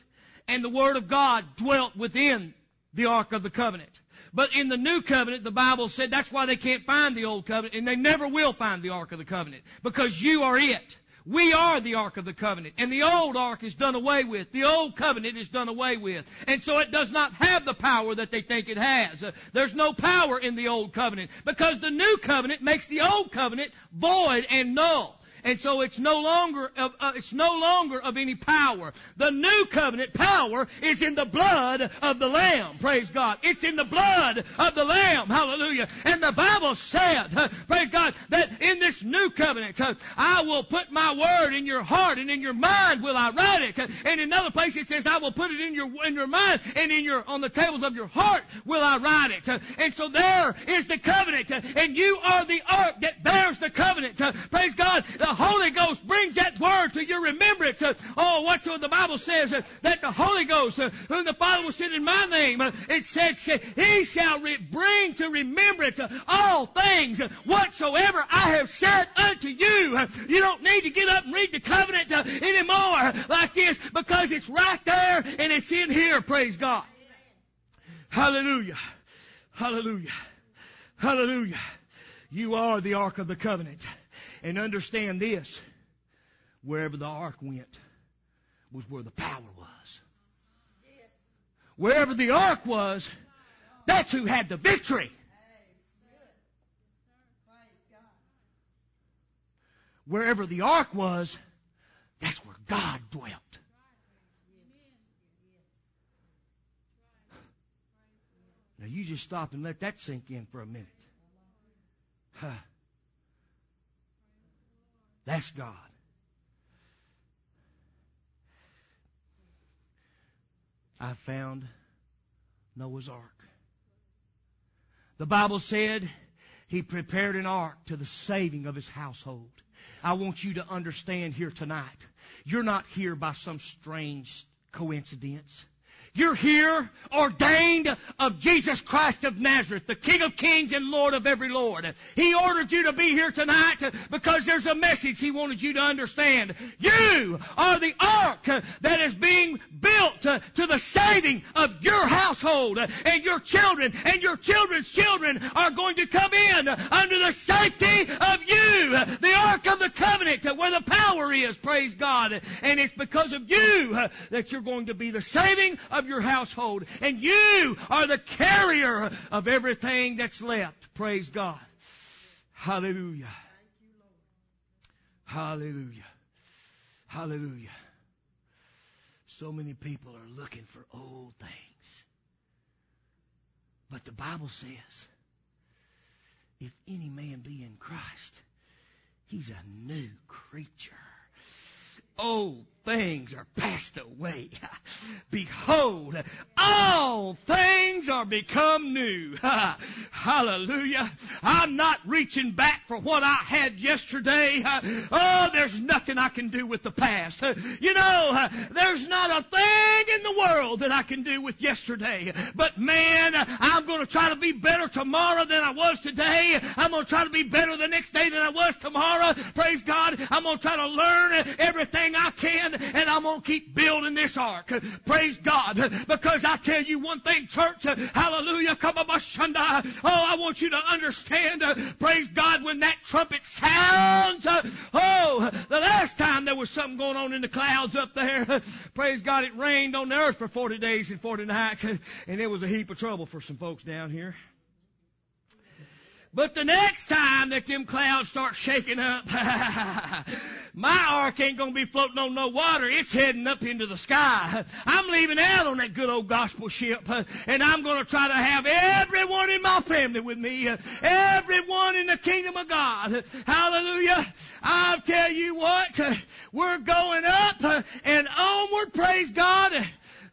and the Word of God dwelt within the Ark of the Covenant. But in the New Covenant, the Bible said that's why they can't find the Old Covenant, and they never will find the Ark of the Covenant. Because you are it. We are the Ark of the Covenant. And the old Ark is done away with. The old covenant is done away with. And so it does not have the power that they think it has. Uh, there's no power in the old covenant. Because the new covenant makes the old covenant void and null. And so it's no longer of, uh, it's no longer of any power. The new covenant power is in the blood of the Lamb. Praise God. It's in the blood of the Lamb. Hallelujah. And the Bible said, uh, praise God, that in this new covenant, uh, I will put my word in your heart and in your mind will I write it. And in another place it says, I will put it in your, in your mind and in your, on the tables of your heart will I write it. And so there is the covenant and you are the ark that bears the covenant. Praise God. The Holy Ghost brings that word to your remembrance. Uh, oh, what's what the Bible says uh, that the Holy Ghost, uh, whom the Father will send in my name, it said, He shall bring to remembrance all things whatsoever I have said unto you. You don't need to get up and read the covenant anymore like this because it's right there and it's in here, praise God. Hallelujah. Hallelujah. Hallelujah. You are the Ark of the Covenant. And understand this. Wherever the Ark went was where the power was. Wherever the Ark was, that's who had the victory. Wherever the Ark was, that's where God dwelt. Now you just stop and let that sink in for a minute. Huh. That's God. I found Noah's Ark. The Bible said he prepared an ark to the saving of his household. I want you to understand here tonight. You're not here by some strange coincidence. You're here ordained of Jesus Christ of Nazareth, the King of Kings and Lord of every Lord. He ordered you to be here tonight because there's a message He wanted you to understand. You are the ark that is being built to the saving of your household and your children and your children's children are going to come in under the safety of you, the ark of the covenant where the power is, praise God. And it's because of you that you're going to be the saving of of your household. And you are the carrier of everything that's left. Praise God. Hallelujah. Hallelujah. Hallelujah. So many people are looking for old things. But the Bible says, if any man be in Christ, he's a new creature. Old things are passed away. Behold, all things are become new. Hallelujah. I'm not reaching back for what I had yesterday. Oh, there's nothing I can do with the past. You know, there's not a thing in the world that I can do with yesterday. But man, I'm going to try to be better tomorrow than I was today. I'm going to try to be better the next day than I was tomorrow. Praise God. I'm going to try to learn everything I can and I'm going to keep building this ark. Praise God. Because I tell you one thing, church, hallelujah, come on, Oh, I want you to understand, praise God, when that trumpet sounds, oh, the last time there was something going on in the clouds up there, praise God, it rained on the earth for 40 days and 40 nights, and it was a heap of trouble for some folks down here. But the next time that them clouds start shaking up, my ark ain't gonna be floating on no water. It's heading up into the sky. I'm leaving out on that good old gospel ship, and I'm gonna try to have everyone in my family with me, everyone in the kingdom of God. Hallelujah. I'll tell you what, we're going up and onward, praise God.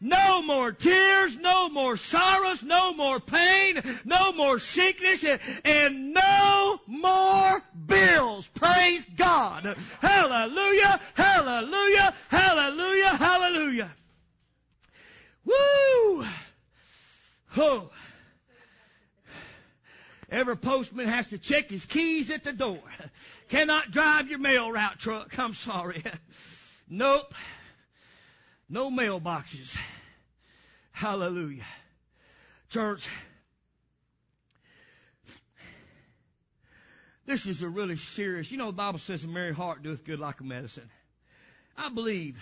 No more tears, no more sorrows, no more pain, no more sickness, and no more bills. Praise God. Hallelujah, hallelujah, hallelujah, hallelujah. Woo! Oh. Every postman has to check his keys at the door. Cannot drive your mail route truck. I'm sorry. Nope. No mailboxes. Hallelujah. Church, this is a really serious, you know, the Bible says a merry heart doeth good like a medicine. I believe,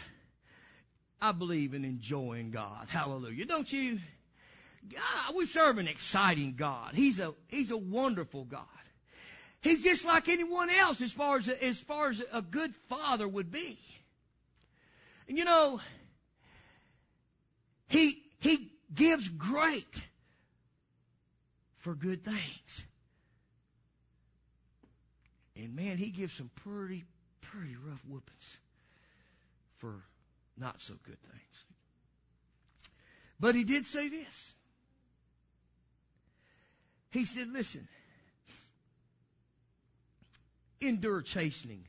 I believe in enjoying God. Hallelujah. Don't you? God, we serve an exciting God. He's a, he's a wonderful God. He's just like anyone else as far as, as far as a good father would be. And you know, he, he gives great for good things. And man, he gives some pretty, pretty rough whoopings for not so good things. But he did say this. He said, listen, endure chastening.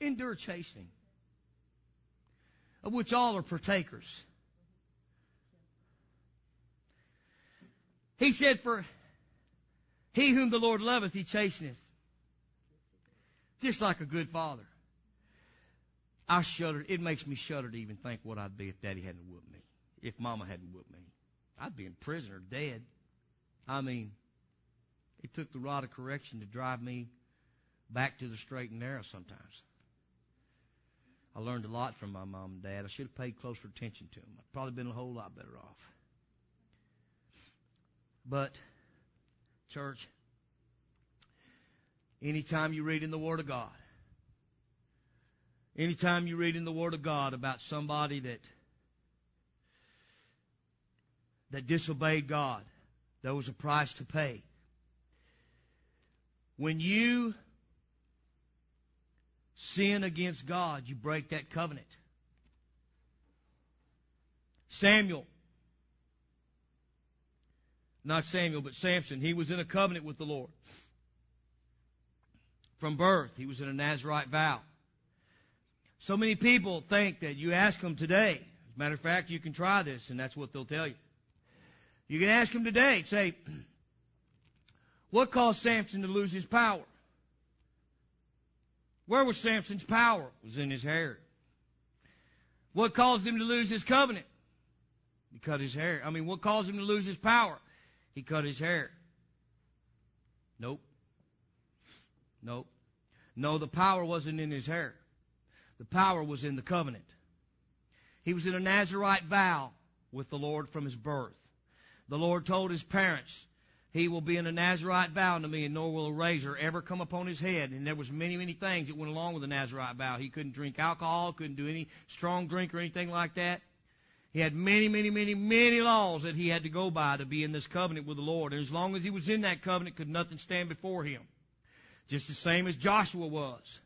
Endure chastening of which all are partakers. He said, For he whom the Lord loveth, he chasteneth. Just like a good father. I shudder. It makes me shudder to even think what I'd be if Daddy hadn't whooped me. If Mama hadn't whooped me. I'd be in prison or dead. I mean, it took the rod of correction to drive me back to the straight and narrow sometimes. I learned a lot from my mom and dad. I should have paid closer attention to them. I'd probably been a whole lot better off. But, church, anytime you read in the Word of God, anytime you read in the Word of God about somebody that that disobeyed God, there was a price to pay. When you sin against God, you break that covenant. Samuel, not Samuel, but Samson, he was in a covenant with the Lord. From birth, he was in a Nazarite vow. So many people think that you ask them today, as a matter of fact, you can try this, and that's what they'll tell you. You can ask them today, say, what caused Samson to lose his power? Where was Samson's power? It was in his hair. What caused him to lose his covenant? He cut his hair. I mean, what caused him to lose his power? He cut his hair. Nope. Nope. No, the power wasn't in his hair. The power was in the covenant. He was in a Nazarite vow with the Lord from his birth. The Lord told his parents, he will be in a Nazarite vow unto me, and nor will a razor ever come upon his head. And there was many, many things that went along with the Nazarite vow. He couldn't drink alcohol, couldn't do any strong drink or anything like that. He had many, many, many, many laws that he had to go by to be in this covenant with the Lord. And as long as he was in that covenant, could nothing stand before him. Just the same as Joshua was.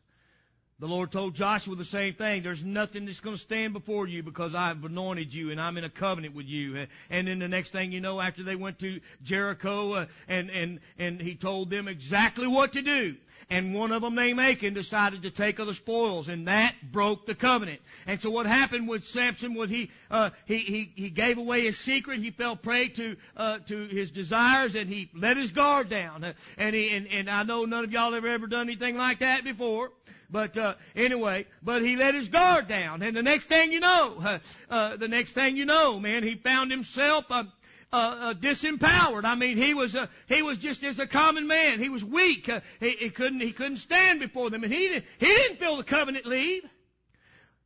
The Lord told Joshua the same thing. There's nothing that's going to stand before you because I've anointed you and I'm in a covenant with you. And then the next thing you know, after they went to Jericho, uh, and and and he told them exactly what to do. And one of them named Achan decided to take of the spoils, and that broke the covenant. And so what happened with Samson was he uh, he he he gave away his secret. He fell prey to uh, to his desires, and he let his guard down. And he and and I know none of y'all have ever done anything like that before. But uh, anyway, but he let his guard down, and the next thing you know, uh, the next thing you know, man, he found himself uh, uh, uh, disempowered. I mean, he was uh, he was just as a common man. He was weak. Uh, he, he couldn't he couldn't stand before them, and he didn't he didn't feel the covenant leave.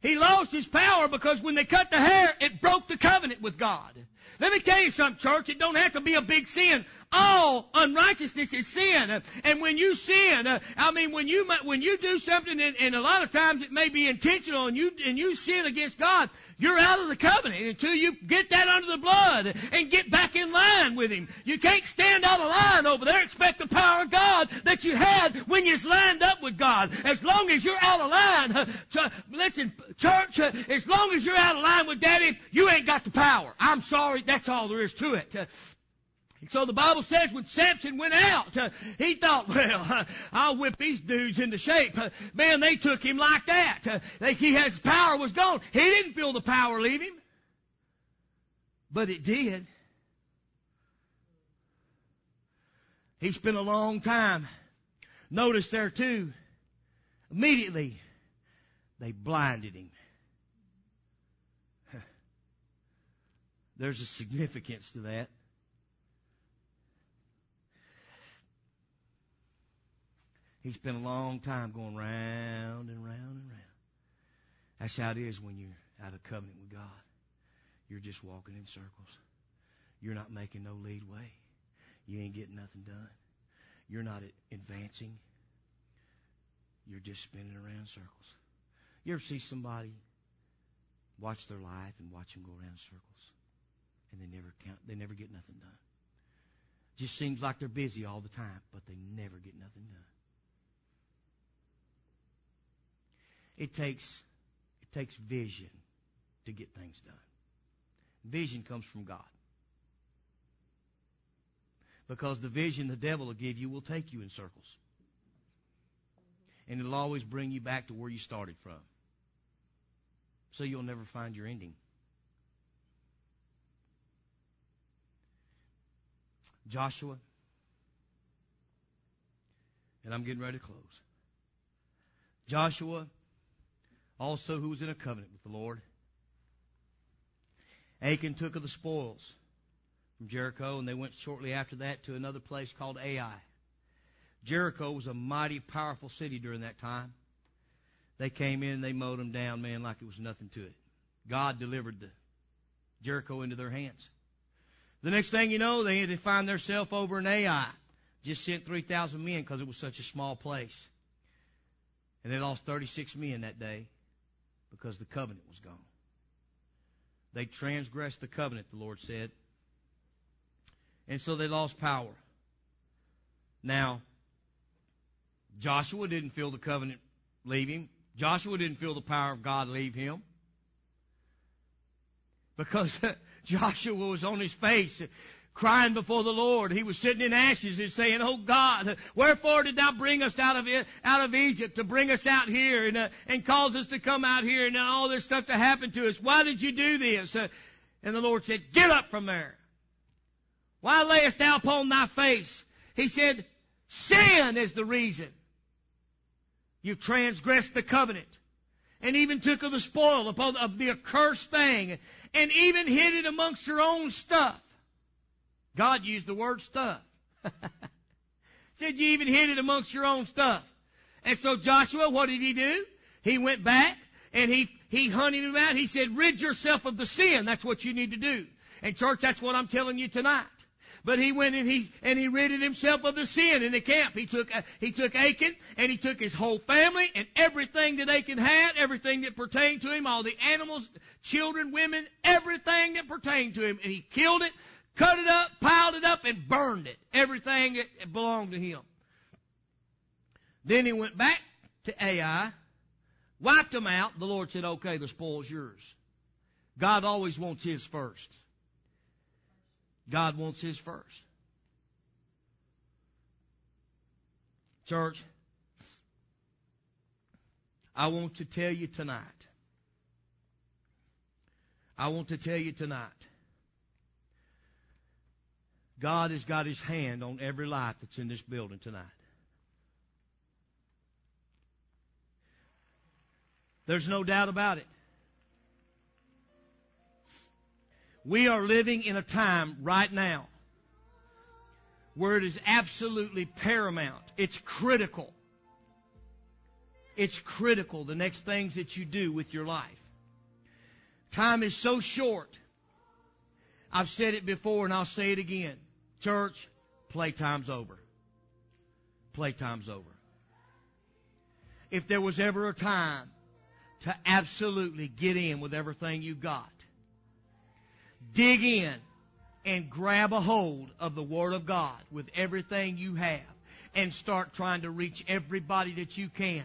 He lost his power because when they cut the hair, it broke the covenant with God. Let me tell you something, church. It don't have to be a big sin all unrighteousness is sin. And when you sin, I mean, when you, when you do something, and, and a lot of times it may be intentional, and you, and you sin against God, you're out of the covenant until you get that under the blood and get back in line with Him. You can't stand out of line over there, expect the power of God that you had when you lined up with God. As long as you're out of line, listen, church, as long as you're out of line with Daddy, you ain't got the power. I'm sorry, that's all there is to it. And so the Bible says when Samson went out, uh, he thought, well, uh, I'll whip these dudes into shape. Uh, man, they took him like that. Uh, they, he his power was gone. He didn't feel the power leave him. But it did. He spent a long time. Notice there too, immediately they blinded him. There's a significance to that. He spent a long time going round and round and round. That's how it is when you're out of covenant with God. You're just walking in circles. You're not making no lead way. You ain't getting nothing done. You're not advancing. You're just spinning around circles. You ever see somebody watch their life and watch them go around circles, and they never count, they never get nothing done. Just seems like they're busy all the time, but they never get nothing done. It takes, it takes vision to get things done. Vision comes from God. Because the vision the devil will give you will take you in circles. And it'll always bring you back to where you started from. So you'll never find your ending. Joshua, and I'm getting ready to close. Joshua, also who was in a covenant with the Lord. Achan took of the spoils from Jericho, and they went shortly after that to another place called Ai. Jericho was a mighty powerful city during that time. They came in, they mowed them down, man, like it was nothing to it. God delivered the Jericho into their hands. The next thing you know, they had to find themselves over in Ai. Just sent 3,000 men because it was such a small place. And they lost 36 men that day because the covenant was gone. They transgressed the covenant, the Lord said. And so they lost power. Now, Joshua didn't feel the covenant leave him. Joshua didn't feel the power of God leave him. Because Joshua was on his face crying before the Lord. He was sitting in ashes and saying, "Oh God, wherefore did Thou bring us out of out of Egypt to bring us out here and uh, and cause us to come out here and all this stuff to happen to us? Why did you do this?" Uh, and the Lord said, "Get up from there. Why layest thou upon thy face?" He said, "Sin is the reason. You transgressed the covenant." And even took of the spoil of the accursed thing, and even hid it amongst your own stuff. God used the word stuff. Said you even hid it amongst your own stuff. And so Joshua, what did he do? He went back and he, he hunted him out. He said, rid yourself of the sin. That's what you need to do. And church, that's what I'm telling you tonight. But he went and he and he ridded himself of the sin in the camp. He took he took Achan and he took his whole family and everything that Achan had, everything that pertained to him, all the animals, children, women, everything that pertained to him, and he killed it, cut it up, piled it up, and burned it. Everything that belonged to him. Then he went back to Ai, wiped them out. The Lord said, okay, the spoil's yours. God always wants his first. God wants his first. Church, I want to tell you tonight. I want to tell you tonight God has got His hand on every life that's in this building tonight. There's no doubt about it. We are living in a time right now where it is absolutely paramount. It's critical. It's critical the next things that you do with your life. Time is so short. I've said it before and I'll say it again. Church, playtime's over. Playtime's over. If there was ever a time to absolutely get in with everything you got, dig in and grab a hold of the Word of God with everything you have and start trying to reach everybody that you can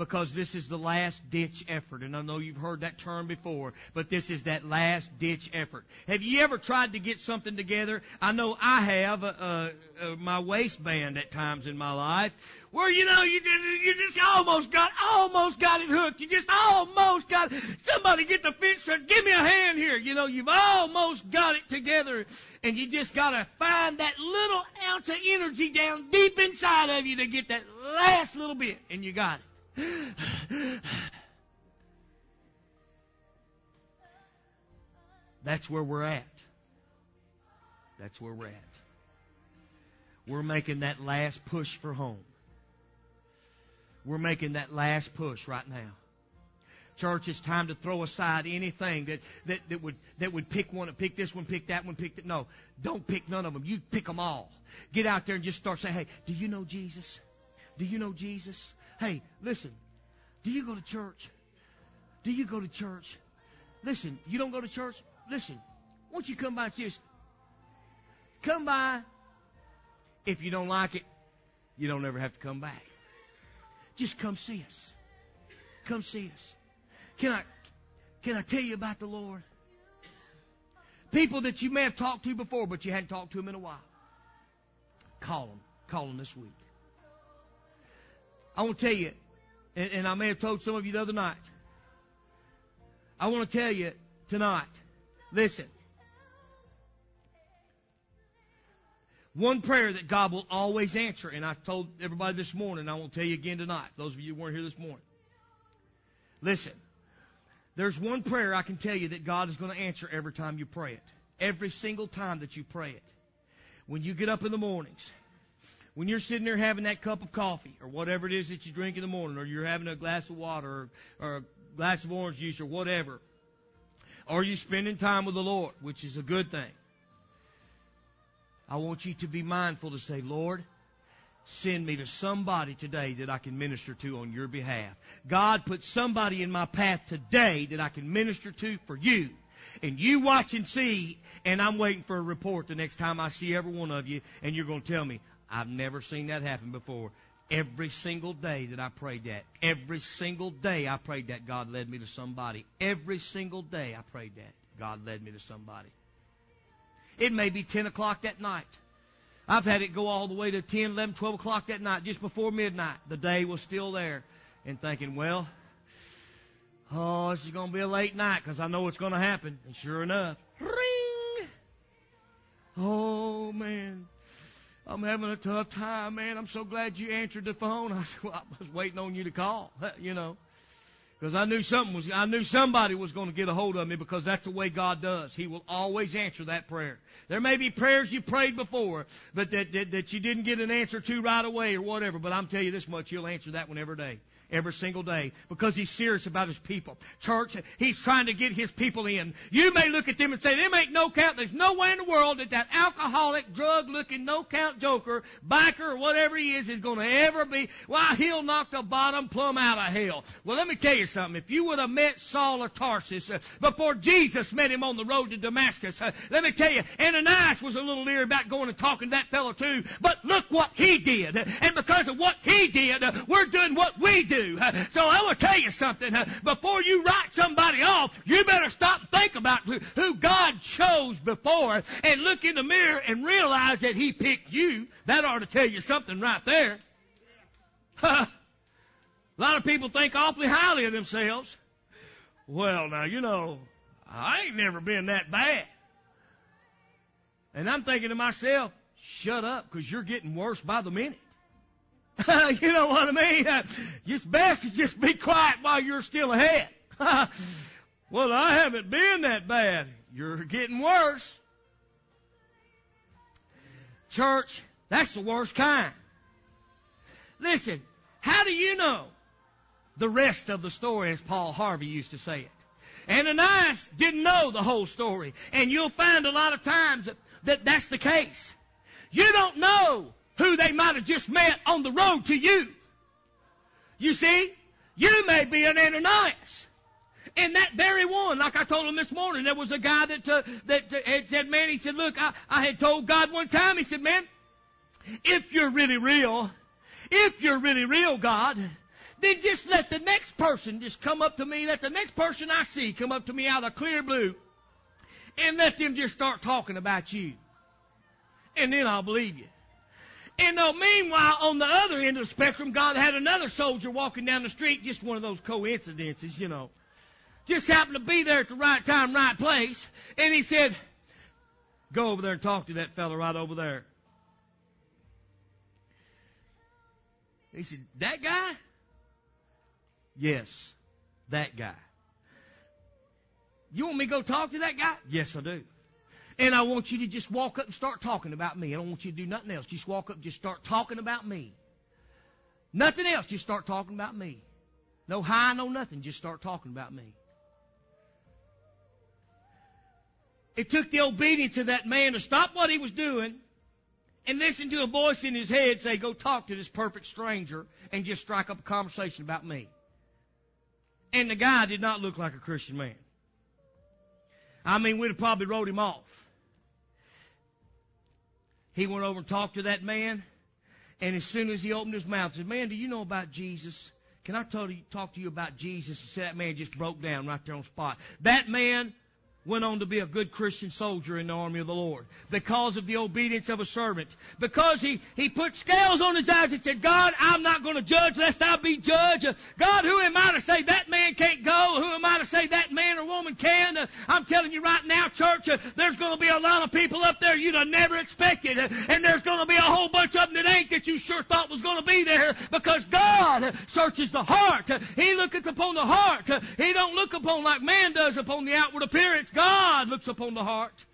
because this is the last ditch effort. And I know you've heard that term before, but this is that last ditch effort. Have you ever tried to get something together? I know I have, uh, uh, uh, my waistband at times in my life, where you know you just, you just almost got, almost got it hooked. You just almost got, somebody get the fence straight. Give me a hand here. You know, you've almost got it together and you just gotta find that little ounce of energy down deep inside of you to get that last little bit and you got it. That's where we're at. That's where we're at. We're making that last push for home. We're making that last push right now. Church, it's time to throw aside anything that, that, that would, that would pick one, pick this one, pick that one, pick that. No, don't pick none of them. You pick them all. Get out there and just start saying, hey, do you know Jesus? Do you know Jesus? Hey, listen. Do you go to church? Do you go to church? Listen, you don't go to church? Listen, won't you come by us? Come by. If you don't like it, you don't ever have to come back. Just come see us. Come see us. Can I, can I tell you about the Lord? People that you may have talked to before, but you hadn't talked to them in a while. Call them. Call them this week. I want to tell you, and, and I may have told some of you the other night. I want to tell you tonight. Listen. One prayer that God will always answer, and I told everybody this morning, I won't tell you again tonight, those of you who weren't here this morning. Listen, there's one prayer I can tell you that God is going to answer every time you pray it. Every single time that you pray it. When you get up in the mornings, when you're sitting there having that cup of coffee or whatever it is that you drink in the morning, or you're having a glass of water or, or a glass of orange juice or whatever, are you spending time with the Lord, which is a good thing. I want you to be mindful to say, Lord, send me to somebody today that I can minister to on your behalf. God put somebody in my path today that I can minister to for you. And you watch and see, and I'm waiting for a report the next time I see every one of you, and you're going to tell me, I've never seen that happen before. Every single day that I prayed that, every single day I prayed that, God led me to somebody. Every single day I prayed that, God led me to somebody. It may be 10 o'clock that night. I've had it go all the way to 10, 11, 12 o'clock that night, just before midnight. The day was still there. And thinking, well, oh, this is going to be a late night because I know it's going to happen. And sure enough, ring! Oh, man. I'm having a tough time, man. I'm so glad you answered the phone. I said, well, I was waiting on you to call, you know. Because I knew something was, I knew somebody was going to get a hold of me because that's the way God does. He will always answer that prayer. There may be prayers you prayed before, but that, that, that you didn't get an answer to right away or whatever. But I'm telling you this much, He'll answer that one every day every single day because he's serious about his people. Church, he's trying to get his people in. You may look at them and say, there ain't no count. There's no way in the world that that alcoholic, drug-looking, no-count joker, biker, or whatever he is, is going to ever be. Why, he'll knock the bottom plumb out of hell. Well, let me tell you something. If you would have met Saul of Tarsus uh, before Jesus met him on the road to Damascus, uh, let me tell you, Ananias was a little leery about going and talking to that fellow too. But look what he did. And because of what he did, uh, we're doing what we do. So I will tell you something. Before you write somebody off, you better stop and think about who God chose before and look in the mirror and realize that He picked you. That ought to tell you something right there. A lot of people think awfully highly of themselves. Well, now, you know, I ain't never been that bad. And I'm thinking to myself, shut up, because you're getting worse by the minute. you know what I mean? It's best to just be quiet while you're still ahead. well, I haven't been that bad. You're getting worse. Church, that's the worst kind. Listen, how do you know the rest of the story as Paul Harvey used to say it? Ananias didn't know the whole story. And you'll find a lot of times that, that that's the case. You don't know who they might have just met on the road to you. You see, you may be an Ananias. And that very one, like I told him this morning, there was a guy that, uh, that uh, had said, man, he said, look, I, I had told God one time, he said, man, if you're really real, if you're really real, God, then just let the next person just come up to me, let the next person I see come up to me out of clear blue, and let them just start talking about you. And then I'll believe you. And uh, meanwhile, on the other end of the spectrum, God had another soldier walking down the street, just one of those coincidences, you know. Just happened to be there at the right time, right place. And he said, go over there and talk to that fellow right over there. He said, that guy? Yes, that guy. You want me to go talk to that guy? Yes, I do. And I want you to just walk up and start talking about me. I don't want you to do nothing else. Just walk up and just start talking about me. Nothing else. Just start talking about me. No high, no nothing. Just start talking about me. It took the obedience of that man to stop what he was doing and listen to a voice in his head say, go talk to this perfect stranger and just strike up a conversation about me. And the guy did not look like a Christian man. I mean, we'd have probably wrote him off. He went over and talked to that man. And as soon as he opened his mouth, said, Man, do you know about Jesus? Can I talk to you, about Jesus? And that man just broke down right there on the spot. That man went on to be a good Christian soldier in the army of the Lord because of the obedience of a servant. Because he, he put scales on his eyes and said, God, I'm not going to judge lest I be judged. God, who am I to say that man can't go? Who am I to say that man or woman can? I'm telling you right now, church, there's going to be a lot of people up there you'd have never expected. And there's going to be a whole bunch of them that ain't that you sure thought was going to be there because God searches the heart. He looketh upon the heart. He don't look upon like man does upon the outward appearance. God looks upon the heart.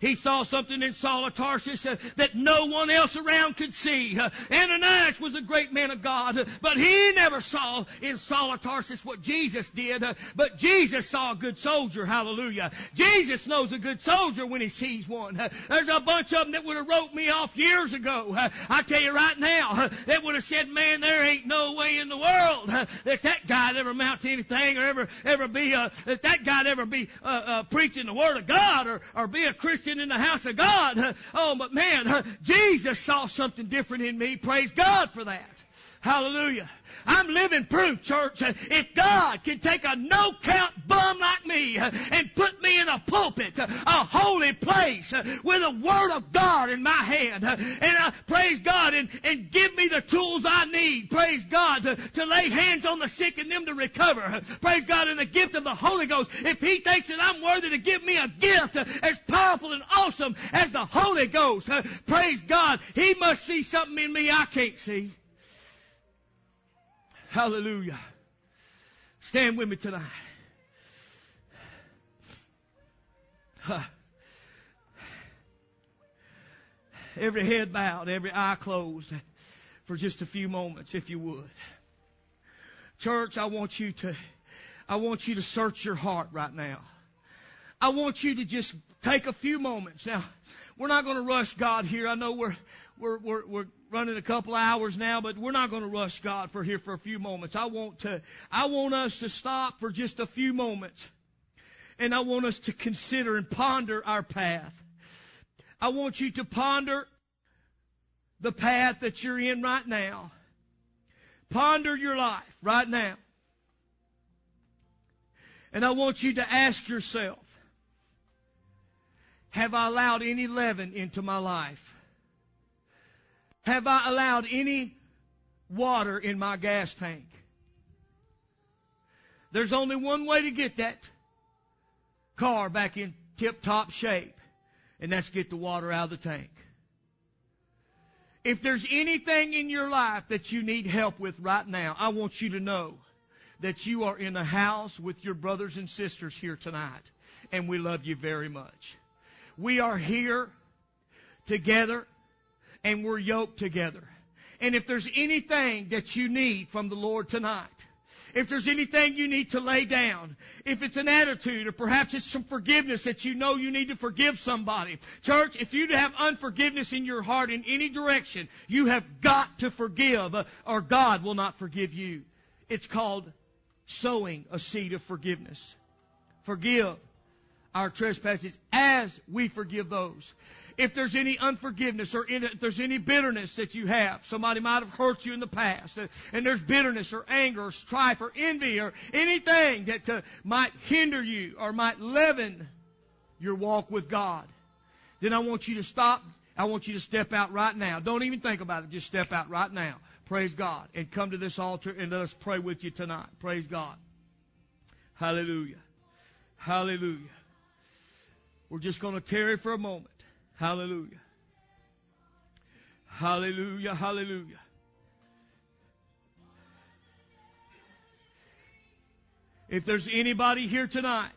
He saw something in Saul of Tarsus uh, that no one else around could see. Uh, Ananias was a great man of God, uh, but he never saw in Saul of Tarsus what Jesus did. Uh, but Jesus saw a good soldier. Hallelujah. Jesus knows a good soldier when he sees one. Uh, there's a bunch of them that would have wrote me off years ago. Uh, I tell you right now, that would have said, man, there ain't no way in the world that that guy'd ever amount to anything or ever, ever be, that that guy'd ever be, preaching the Word of God or, or be a Christian in the house of God. Oh, but man, Jesus saw something different in me. Praise God for that. Hallelujah. I'm living proof, church. If God can take a no-count bum like me and put me in a pulpit, a holy place, with a word of God in my hand, and I praise God and, and give me the tools I need, praise God, to, to lay hands on the sick and them to recover, praise God, in the gift of the Holy Ghost. If He thinks that I'm worthy to give me a gift as powerful and awesome as the Holy Ghost, praise God, He must see something in me I can't see. Hallelujah. Stand with me tonight. Huh. Every head bowed, every eye closed for just a few moments, if you would. Church, I want you to, I want you to search your heart right now. I want you to just take a few moments. Now, we're not going to rush God here. I know we're, we're, we're, we're running a couple hours now, but we're not going to rush God for here for a few moments. I want to, I want us to stop for just a few moments. And I want us to consider and ponder our path. I want you to ponder the path that you're in right now. Ponder your life right now. And I want you to ask yourself, have I allowed any leaven into my life? Have I allowed any water in my gas tank? There's only one way to get that car back in tip top shape, and that's get the water out of the tank. If there's anything in your life that you need help with right now, I want you to know that you are in the house with your brothers and sisters here tonight, and we love you very much. We are here together and we're yoked together. And if there's anything that you need from the Lord tonight, if there's anything you need to lay down, if it's an attitude or perhaps it's some forgiveness that you know you need to forgive somebody. Church, if you have unforgiveness in your heart in any direction, you have got to forgive or God will not forgive you. It's called sowing a seed of forgiveness. Forgive our trespasses as we forgive those if there's any unforgiveness or if there's any bitterness that you have, somebody might have hurt you in the past, and there's bitterness or anger or strife or envy or anything that uh, might hinder you or might leaven your walk with God, then I want you to stop. I want you to step out right now. Don't even think about it. Just step out right now. Praise God. And come to this altar and let us pray with you tonight. Praise God. Hallelujah. Hallelujah. We're just going to tarry for a moment. Hallelujah. Hallelujah. Hallelujah. If there's anybody here tonight